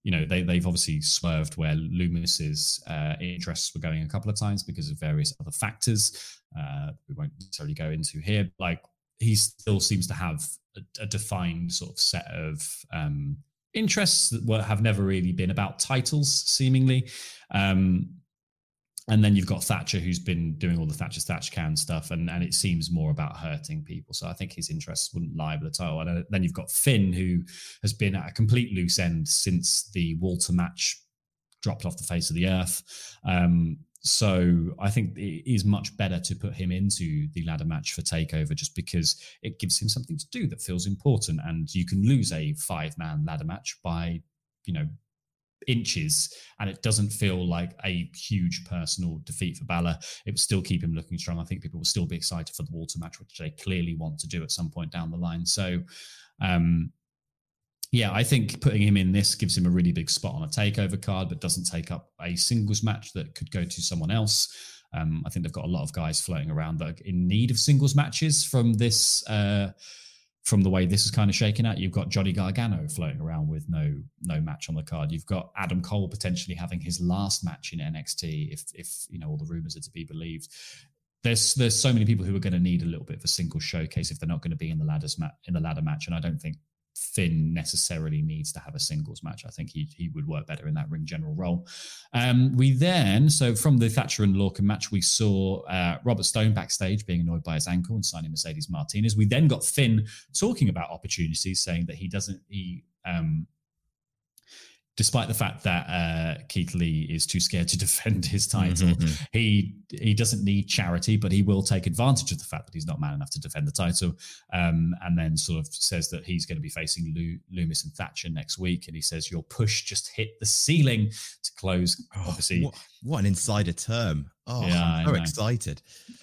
you know, they they've obviously swerved where Lumis's uh, interests were going a couple of times because of various other factors. Uh, we won't necessarily go into here. Like, he still seems to have a, a defined sort of set of um, interests that were, have never really been about titles, seemingly. Um, and then you've got Thatcher, who's been doing all the Thatcher Thatch can stuff, and, and it seems more about hurting people. So I think his interests wouldn't lie the title. And then you've got Finn, who has been at a complete loose end since the Walter match dropped off the face of the earth. Um, so I think it is much better to put him into the ladder match for Takeover, just because it gives him something to do that feels important, and you can lose a five man ladder match by you know inches and it doesn't feel like a huge personal defeat for Balor. It would still keep him looking strong. I think people will still be excited for the Walter match, which they clearly want to do at some point down the line. So, um, yeah, I think putting him in this gives him a really big spot on a takeover card, but doesn't take up a singles match that could go to someone else. Um, I think they've got a lot of guys floating around that are in need of singles matches from this uh, from the way this is kind of shaking out. You've got Johnny Gargano floating around with no no match on the card. You've got Adam Cole potentially having his last match in NXT if if you know all the rumors are to be believed. There's there's so many people who are going to need a little bit of a single showcase if they're not going to be in the ladders mat in the ladder match, and I don't think Finn necessarily needs to have a singles match. I think he he would work better in that ring general role. Um, we then, so from the Thatcher and Lorcan match, we saw uh, Robert Stone backstage being annoyed by his ankle and signing Mercedes Martinez. We then got Finn talking about opportunities, saying that he doesn't he um, despite the fact that uh, Keith Lee is too scared to defend his title, mm-hmm. he he doesn't need charity, but he will take advantage of the fact that he's not man enough to defend the title. Um, and then sort of says that he's going to be facing Lumis and Thatcher next week, and he says your push just hit the ceiling to close. Oh, Obviously, what, what, an insider term! Oh, yeah, I'm so excited.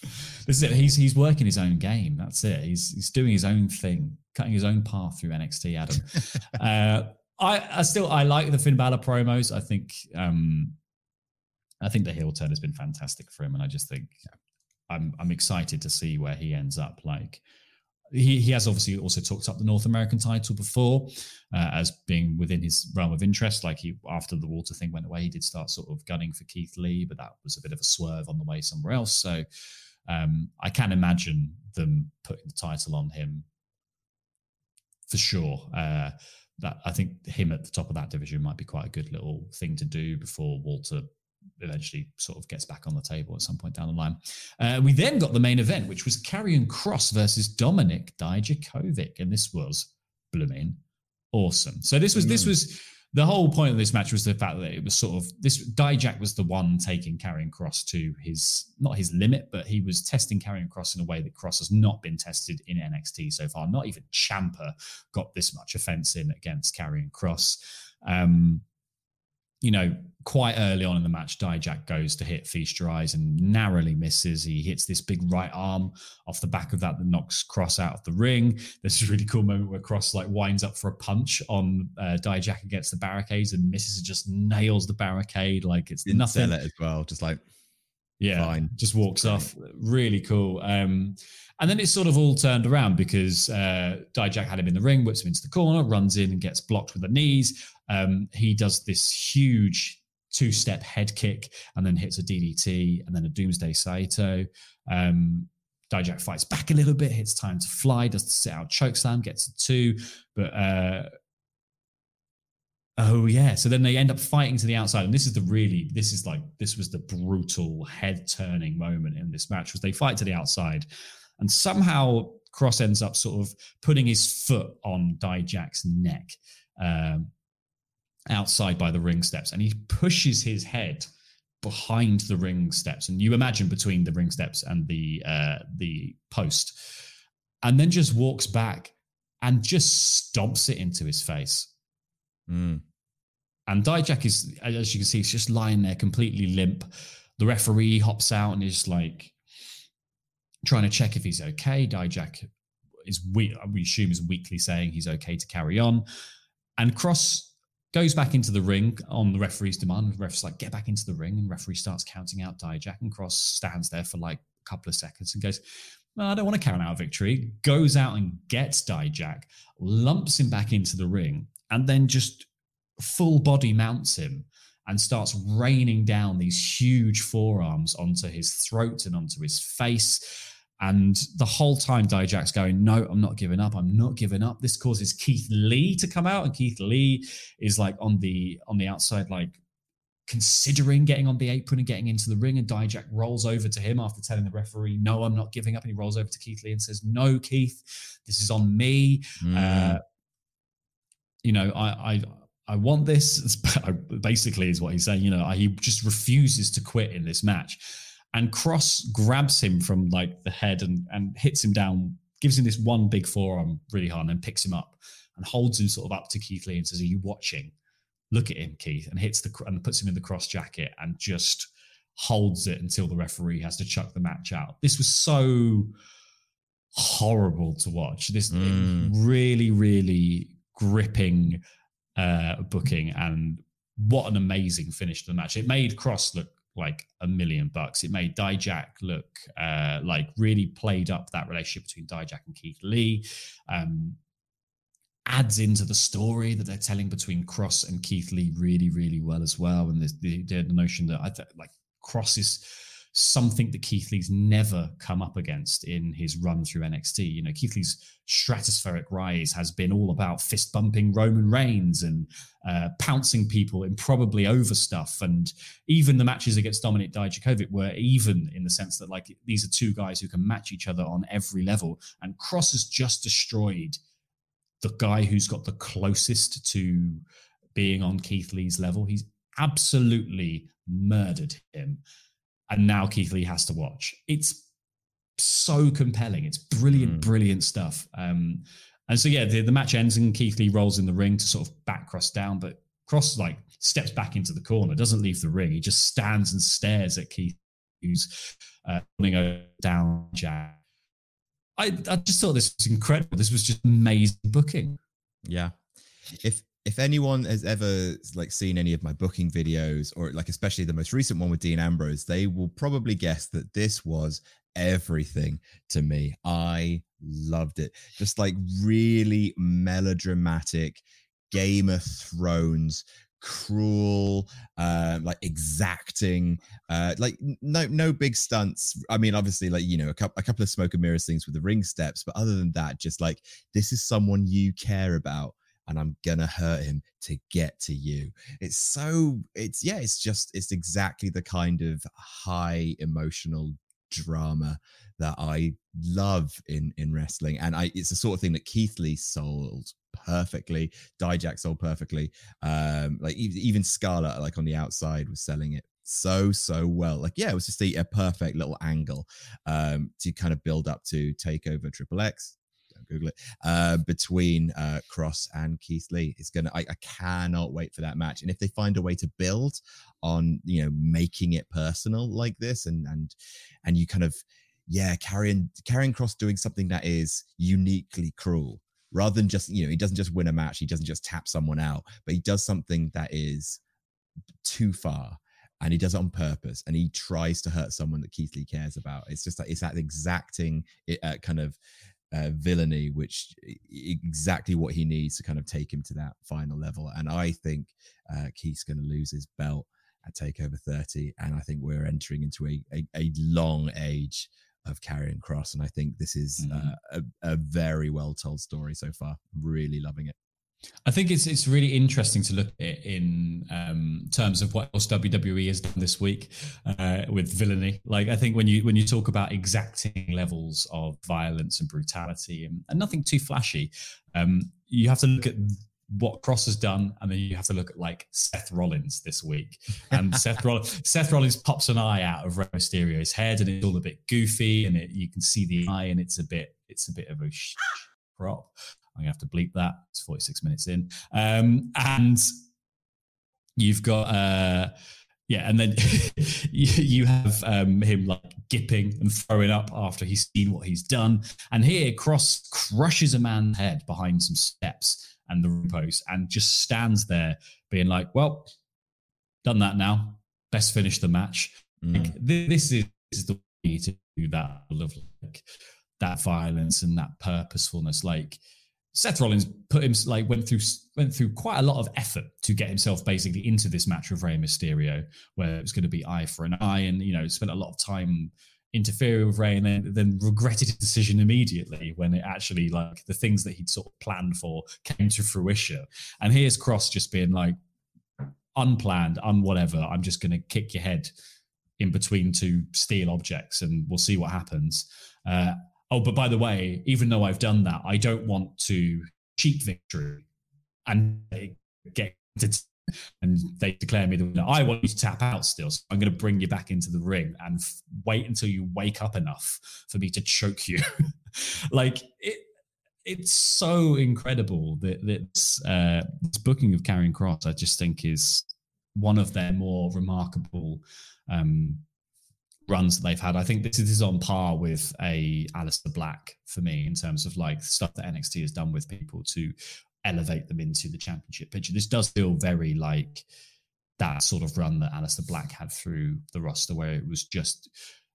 this is it. He's he's working his own game. That's it. He's he's doing his own thing, cutting his own path through NXT. Adam. uh, I, I still I like the Finn Balor promos. I think um I think the heel turn has been fantastic for him, and I just think I'm I'm excited to see where he ends up. Like he he has obviously also talked up the North American title before uh, as being within his realm of interest. Like he after the Walter thing went away, he did start sort of gunning for Keith Lee, but that was a bit of a swerve on the way somewhere else. So um, I can imagine them putting the title on him for sure. Uh, that I think him at the top of that division might be quite a good little thing to do before Walter eventually sort of gets back on the table at some point down the line. Uh, we then got the main event, which was Karrion Kross versus Dominik Dijakovic, and this was blooming awesome. So this was mm. this was the whole point of this match was the fact that it was sort of this Dijak was the one taking Karrion Kross to his not his limit, but he was testing Karrion Kross in a way that Kross has not been tested in NXT so far. Not even Ciampa got this much offense in against Karrion Kross. Um, you know, quite early on in the match, Dijak goes to hit Feast Your Eyes and narrowly misses. He hits this big right arm off the back of that that knocks Kross out of the ring. There's a really cool moment where Kross like winds up for a punch on uh, Dijak against the barricades and misses and just nails the barricade like it's Didn't nothing. Sell it as well, just like yeah, fine. just walks off. Really cool. Um, and then it's sort of all turned around because uh, Dijak had him in the ring, whips him into the corner, runs in and gets blocked with the knees. Um, he does this huge two step head kick and then hits a DDT and then a Doomsday Saito. Um, Dijak fights back a little bit, hits time to fly, does the sit out choke slam, gets a two. But uh, oh yeah, so then they end up fighting to the outside, and this is the really, this is like this was the brutal head turning moment in this match was they fight to the outside, and somehow Kross ends up sort of putting his foot on Dijak's neck. Um, outside by the ring steps. And he pushes his head behind the ring steps. And you imagine between the ring steps and the uh the post. And then just walks back and just stomps it into his face. Mm. And Dijak is as you can see he's just lying there completely limp the referee hops out and is like trying to check if he's okay Dijak is we we assume is weakly saying he's okay to carry on and Kross goes back into the ring on the referee's demand. The referee's like, get back into the ring. And referee starts counting out Dijak. And Kross stands there for like a couple of seconds and goes, well, I don't want to count out victory. Goes out and gets Dijak, lumps him back into the ring, and then just full body mounts him and starts raining down these huge forearms onto his throat and onto his face and the whole time, Dijak's going, No, I'm not giving up. I'm not giving up. This causes Keith Lee to come out, and Keith Lee is like on the on the outside, like considering getting on the apron and getting into the ring. And Dijak rolls over to him after telling the referee, No, I'm not giving up. And he rolls over to Keith Lee and says, No, Keith, this is on me. Mm. Uh, you know, I, I I want this. Basically, is what he's saying. You know, he just refuses to quit in this match and Kross grabs him from like the head and and hits him down, gives him this one big forearm really hard, and then picks him up and holds him sort of up to Keith Lee and says, "Are you watching? Look at him, Keith," and hits the and puts him in the Kross Jacket and just holds it until the referee has to chuck the match out. This was so horrible to watch. This mm. really, really gripping uh, booking and what an amazing finish to the match. It made Kross look like a million bucks. It made Dijak look uh, like really played up that relationship between Dijak and Keith Lee. Um, adds into the story that they're telling between Kross and Keith Lee really, really well as well. And the, the, the notion that I th- like Kross is something that Keith Lee's never come up against in his run through NXT. You know, Keith Lee's stratospheric rise has been all about fist bumping Roman Reigns and uh, pouncing people improbably over stuff. And even the matches against Dominik Dijakovic were even in the sense that, like, these are two guys who can match each other on every level. And Kross has just destroyed the guy who's got the closest to being on Keith Lee's level. He's absolutely murdered him and now Keith Lee has to watch. It's so compelling. It's brilliant, mm. brilliant stuff. Um, and so yeah, the, the match ends and Keith Lee rolls in the ring to sort of back Kross down, but Kross like steps back into the corner, doesn't leave the ring. He just stands and stares at Keith, who's uh, running down Jack. I, I just thought this was incredible. This was just amazing booking. Yeah. If if anyone has ever like seen any of my booking videos or like especially the most recent one with Dean Ambrose, they will probably guess that this was everything to me. I loved it. Just like really melodramatic Game of Thrones cruel uh like exacting uh like no no big stunts i mean obviously like you know a, couple a couple of smoke and mirrors things with the ring steps but other than that just like this is someone you care about and I'm gonna hurt him to get to you. It's so it's yeah, it's just it's exactly the kind of high emotional drama that I love in in wrestling, and I it's the sort of thing that Keith Lee sold perfectly, Dijak sold perfectly. Um, like even Scarlett, like on the outside, was selling it so so well. Like yeah, it was just a, a perfect little angle um, to kind of build up to Takeover Triple X. Google it. Uh, between uh, Kross and Keith Lee, it's gonna. I, I cannot wait for that match. And if they find a way to build on, you know, making it personal like this, and and and you kind of yeah, Karrion Karrion Kross doing something that is uniquely cruel rather than just you know he doesn't just win a match he doesn't just tap someone out but he does something that is too far and he does it on purpose and he tries to hurt someone that Keith Lee cares about. It's just like it's that exacting uh, kind of uh, villainy, which exactly what he needs to kind of take him to that final level. And I think uh, Keith's going to lose his belt at Takeover 30, and I think we're entering into a a, a long age of Karrion Kross, and I think this is mm-hmm. uh, a, a very well told story so far. Really loving it. I think it's it's really interesting to look at it in um, terms of what else WWE has done this week uh, with villainy. Like I think when you when you talk about exacting levels of violence and brutality and, and nothing too flashy, um, you have to look at what Kross has done, and then you have to look at like Seth Rollins this week. And Seth Rollins, Seth Rollins pops an eye out of Rey Mysterio's head, and it's all a bit goofy, and it, you can see the eye, and it's a bit it's a bit of a prop. I'm gonna have to bleep that. It's 46 minutes in. Um, and you've got uh yeah, and then you, have um, him like gipping and throwing up after he's seen what he's done. And here, Kross crushes a man's head behind some steps and the post and just stands there being like, well, done that now. Best finish the match. Mm. Like, this, is, this is the way to do that. Love like that violence and that purposefulness. Like, Seth Rollins put him like went through went through quite a lot of effort to get himself basically into this match with Rey Mysterio, where it was going to be eye for an eye, and you know spent a lot of time interfering with Rey, and then then regretted his decision immediately when it actually like the things that he'd sort of planned for came to fruition. And here's Kross just being like unplanned, unwhatever. I'm just going to kick your head in between two steel objects, and we'll see what happens. Uh, oh, but by the way, even though I've done that, I don't want to cheat victory and get to and they declare me the winner. I want you to tap out still. So I'm going to bring you back into the ring and f- wait until you wake up enough for me to choke you. like it, it's so incredible that this, uh, this booking of Karrion Kross, I just think is one of their more remarkable um, runs that they've had. I think this is on par with a Aleister Black for me in terms of like stuff that NXT has done with people to elevate them into the championship picture. This does feel very like that sort of run that Aleister Black had through the roster, where it was just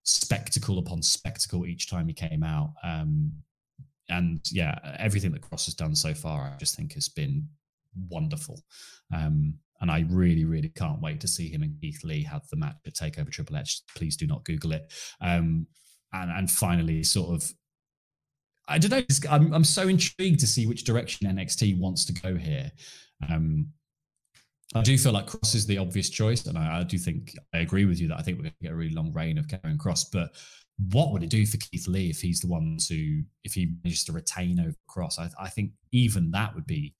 spectacle upon spectacle each time he came out. Um, and yeah, everything that Kross has done so far, I just think has been wonderful. Um, and I really, really can't wait to see him and Keith Lee have the match at Takeover Triple X. Please do not Google it. Um, and and finally, sort of, I don't know. I'm I'm so intrigued to see which direction NXT wants to go here. Um, I do feel like Kross is the obvious choice, and I, I, do think I agree with you that I think we're going to get a really long reign of Karrion Kross. But what would it do for Keith Lee if he's the one to if he manages to retain over Kross? I, I think even that would be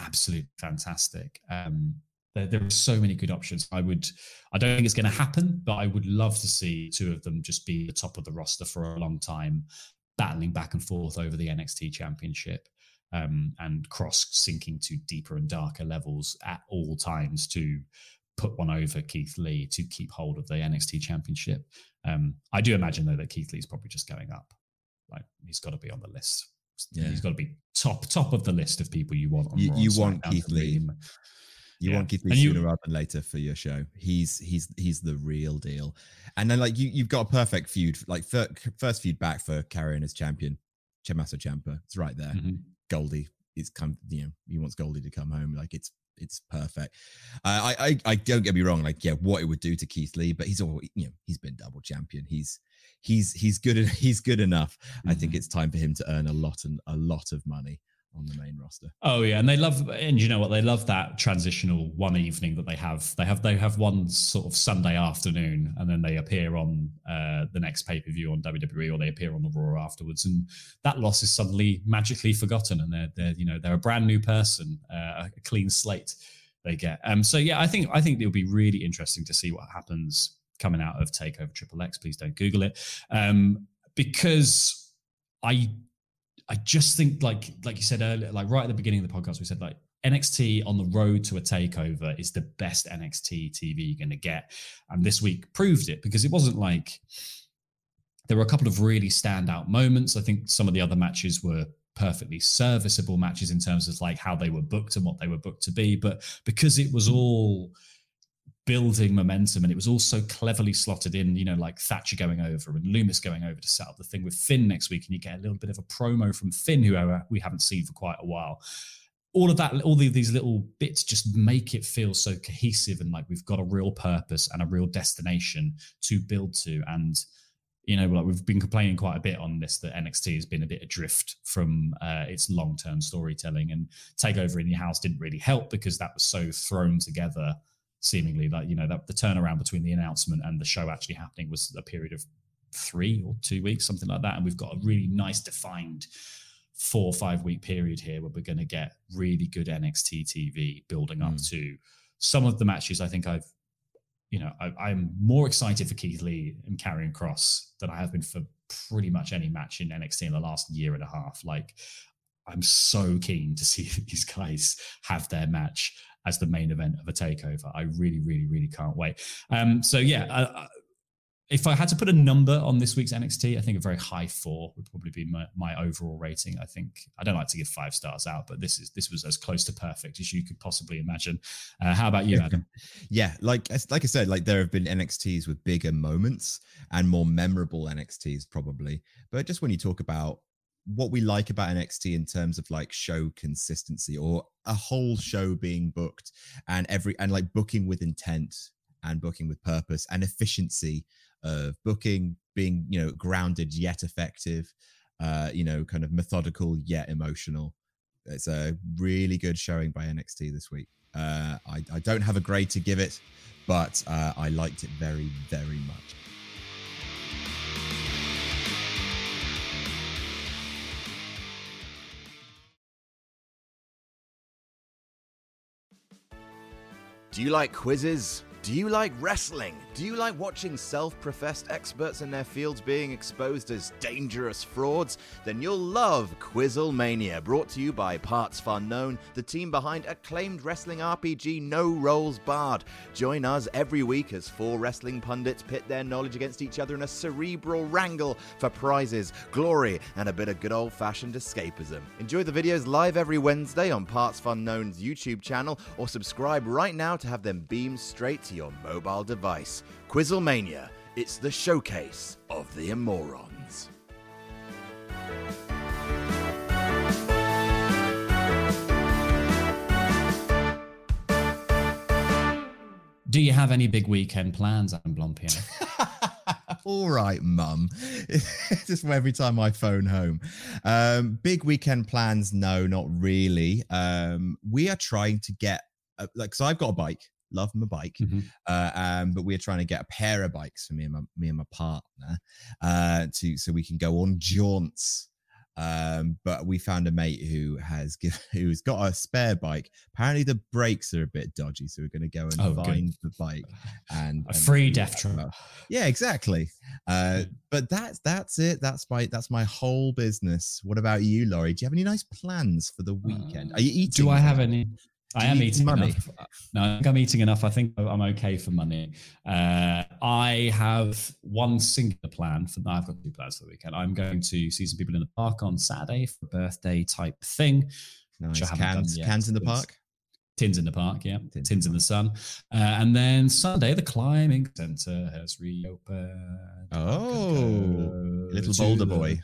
absolutely fantastic. Um, there, there are so many good options. I would, I don't think it's going to happen, but I would love to see two of them just be the top of the roster for a long time, battling back and forth over the NXT Championship. Um, and Kross sinking to deeper and darker levels at all times to put one over Keith Lee to keep hold of the NXT Championship. Um, I do imagine though that Keith Lee's probably just going up. Like he's got to be on the list. Yeah. He's got to be top top of the list of people you want. you, you want Keith Lee. You yeah. want Keith Lee sooner rather than later for your show. He's he's he's the real deal. And then like you you've got a perfect feud, like first feud back for Karrion as champion, Tommaso Ciampa. It's right there. Mm-hmm. Goldie, it's come. You know, he wants Goldie to come home. Like it's it's perfect. Uh, I, I I don't get me wrong. Like yeah, what it would do to Keith Lee, but he's all you know he's been double champion. He's he's he's good he's good enough. Mm-hmm. I think mm-hmm. it's time for him to earn a lot and a lot of money on the main roster. Oh yeah, and they love, and you know what? They love that transitional one evening that they have. They have they have one sort of Sunday afternoon, and then they appear on uh, the next pay per view on WWE, or they appear on the Raw afterwards, and that loss is suddenly magically forgotten, and they're they're you know they're a brand new person, uh, a clean slate they get. Um, so yeah, I think I think it'll be really interesting to see what happens coming out of Takeover Triple X. Please don't Google it, um, because I I just think like like you said earlier, like right at the beginning of the podcast, we said like NXT on the road to a takeover is the best NXT TV you're going to get, and this week proved it because it wasn't like there were a couple of really standout moments. I think some of the other matches were perfectly serviceable matches in terms of like how they were booked and what they were booked to be, but because it was all building momentum and it was all so cleverly slotted in you know like thatcher going over and Lumis going over to set up the thing with finn next week and you get a little bit of a promo from finn who we haven't seen for quite a while. All of that all these little bits just make it feel so cohesive and like we've got a real purpose and a real destination to build to. And you know like we've been complaining quite a bit on this that nxt has been a bit adrift from uh, its long-term storytelling. And takeover in your house didn't really help because that was so thrown together seemingly like you know that the turnaround between the announcement and the show actually happening was a period of three or two weeks something like that. And we've got a really nice defined four or five week period here where we're going to get really good nxt tv building up mm. to some of the matches i think i've you know I, am more excited for keith lee and Karrion Kross than i have been for pretty much any match in nxt in the last year and a half. Like i'm so keen to see these guys have their match as the main event of a takeover. I really, really, really can't wait. Um, so yeah, uh, if I had to put a number on this week's NXT, I think a very high four would probably be my, my, overall rating. I think I don't like to give five stars out, but this is this was as close to perfect as you could possibly imagine. Uh, how about you, Adam? yeah, like like I said, like there have been NXTs with bigger moments and more memorable NXTs probably, but just when you talk about what we like about NXT in terms of like show consistency or a whole show being booked and every and like booking with intent and booking with purpose and efficiency of booking being you know grounded yet effective uh you know kind of methodical yet emotional. It's a really good showing by NXT this week. Uh I, I don't have a grade to give it but uh, I liked it very very much Do you like quizzes? Do you like wrestling? Do you like watching self professed experts in their fields being exposed as dangerous frauds? Then you'll love Quizzlemania, brought to you by Parts Fun Known, the team behind acclaimed wrestling RPG No Rolls Barred. Join us every week as four wrestling pundits pit their knowledge against each other in a cerebral wrangle for prizes, glory, and a bit of good old fashioned escapism. Enjoy the videos live every Wednesday on Parts Fun Known's YouTube channel or subscribe right now to have them beamed straight to your mobile device. Quizlemania, it's the showcase of the Immorons. Do you have any big weekend plans, Adam Blampied? All right, mum. Just for every time I phone home. Um, big weekend plans? No, not really. Um, we are trying to get, uh, like, so I've got a bike love my bike. Mm-hmm. Uh, um, but we're trying to get a pair of bikes for me and my me and my partner uh, to so we can go on jaunts. Um, but we found a mate who has who's got a spare bike. Apparently, the brakes are a bit dodgy, so we're going to go and oh, find good. the bike and a and free death trap. Yeah, exactly. Uh, but that's that's it. That's my that's my whole business. What about you, Laurie? Do you have any nice plans for the weekend? Are you eating? Do I have any? I am eating money. enough. No, I think I'm eating enough. I think I'm okay for money. Uh, I have one singular plan for. now. I've got two plans for the weekend. I'm going to see some people in the park on Saturday for a birthday type thing. Nice. Cans, cans in the park. Tins in the park, yeah. Tins, Tins in the sun. Uh, and then Sunday, the climbing center has reopened. Oh, little boulder boy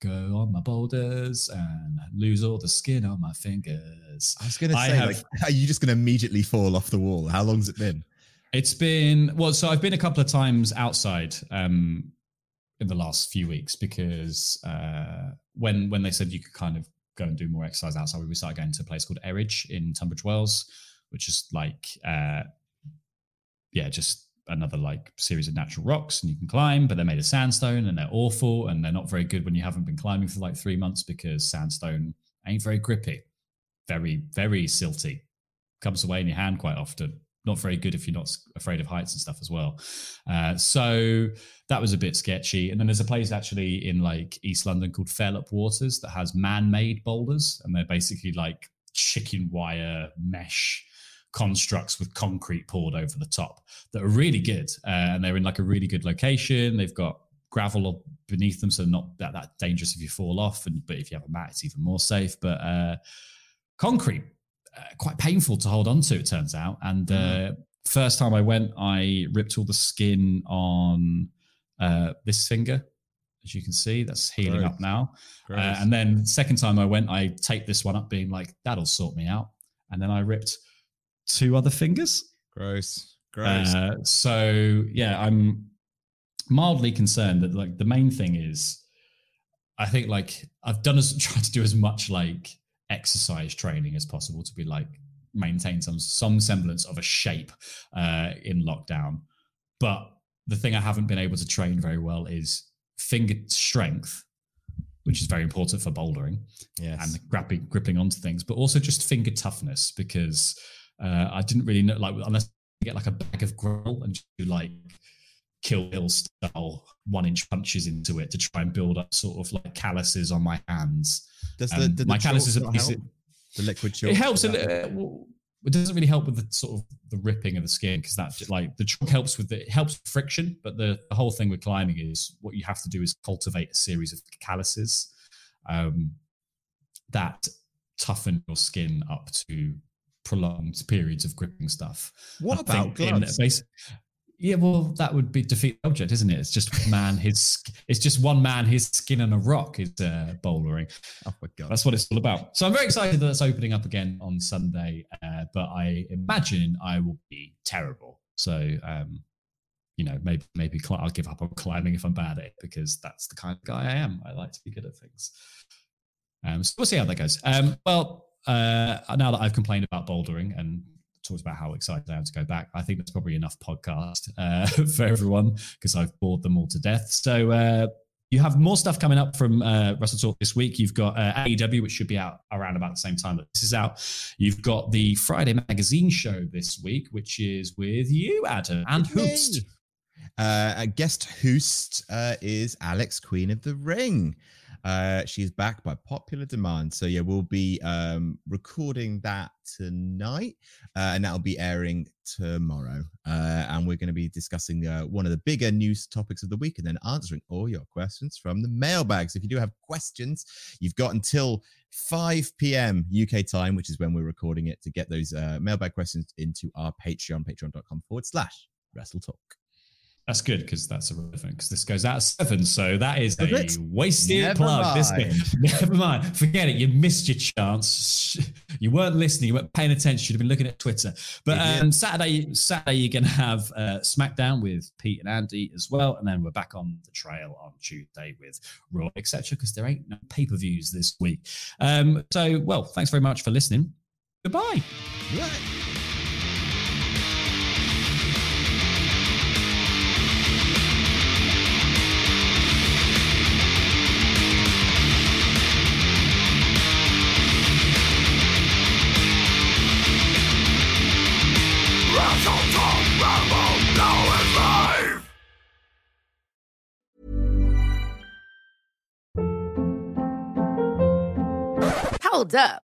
go on my boulders and lose all the skin on my fingers. I was going to say, have, like, are you just going to immediately fall off the wall? How long's it been? It's been well. So I've been a couple of times outside um, in the last few weeks because uh, when when they said you could kind of go and do more exercise outside, we started going to a place called Eridge in Tunbridge Wells, which is like, uh, yeah, just another like series of natural rocks and you can climb, but they're made of sandstone and they're awful and they're not very good when you haven't been climbing for like three months because sandstone ain't very grippy, very, very silty, comes away in your hand quite often. Not very good if you're not afraid of heights and stuff as well. Uh, so that was a bit sketchy. And then there's a place actually in like East London called Fairlop Waters that has man made boulders. And they're basically like chicken wire mesh constructs with concrete poured over the top that are really good. Uh, and they're in like a really good location. They've got gravel beneath them, so not that, that dangerous if you fall off. And but if you have a mat, it's even more safe. But uh, concrete, uh, quite painful to hold on to, it turns out. And mm. first time I went, I ripped all the skin on uh, this finger. As you can see, that's healing Gross. up now. Uh, and then second time I went, I taped this one up, being like, "That'll sort me out." And then I ripped two other fingers. Gross. Gross. Uh, so yeah, I'm mildly concerned that like the main thing is, I think like I've done as tried to do as much like exercise training as possible to be like maintain some some semblance of a shape uh, in lockdown, but the thing I haven't been able to train very well is finger strength which is very important for bouldering yes. and gripping onto things, but also just finger toughness because uh, I didn't really know, like, unless you get like a bag of grill and do like Kill Bill style one inch punches into it to try and build up sort of like calluses on my hands. Does the, um, the my calluses are the liquid chalk? It helps. Uh, it doesn't really help with the sort of the ripping of the skin because that like the chalk helps with the, it helps friction, but the, the whole thing with climbing is what you have to do is cultivate a series of calluses um, that toughen your skin up to prolonged periods of gripping stuff. What I about gloves? Basic, yeah, well, that would be defeat the object, isn't it? It's just man, his it's just one man, his skin and a rock is uh, bouldering. Oh my god, that's what it's all about. So I'm very excited that it's opening up again on Sunday, uh, but I imagine I will be terrible. So, um, you know, maybe maybe I'll give up on climbing if I'm bad at it because that's the kind of guy I am. I like to be good at things. Um, so we'll see how that goes. Um, well, uh, now that I've complained about bouldering and talked about how excited I am to go back, I think that's probably enough podcast uh, for everyone because I've bored them all to death. So uh, you have more stuff coming up from uh, Wrestle Talk this week. You've got uh, AEW, which should be out around about the same time that this is out. You've got the Friday Magazine show this week, which is with you, Adam, and Hoost. Uh, a guest host uh, is Alex, Queen of the Ring. Uh, she's back by popular demand. So yeah, we'll be um, recording that tonight, uh, and that'll be airing tomorrow. Uh, and we're going to be discussing uh, one of the bigger news topics of the week, and then answering all your questions from the mailbags. If you do have questions, you've got until 5 p.m. UK time, which is when we're recording it, to get those uh, mailbag questions into our Patreon, patreon.com forward slash Wrestle Talk. That's good because that's irrelevant because this goes out at seven. So that is a wasted Never plug. Mind. This Never mind. Forget it. You missed your chance. You weren't listening. You weren't paying attention. You'd have been looking at Twitter. But um, Saturday, Saturday you're going to have uh, SmackDown with Pete and Andy as well, and then we're back on the trail on Tuesday with Raw, etc. Because there ain't no pay per views this week. Um, so, well, thanks very much for listening. Goodbye. Hold up.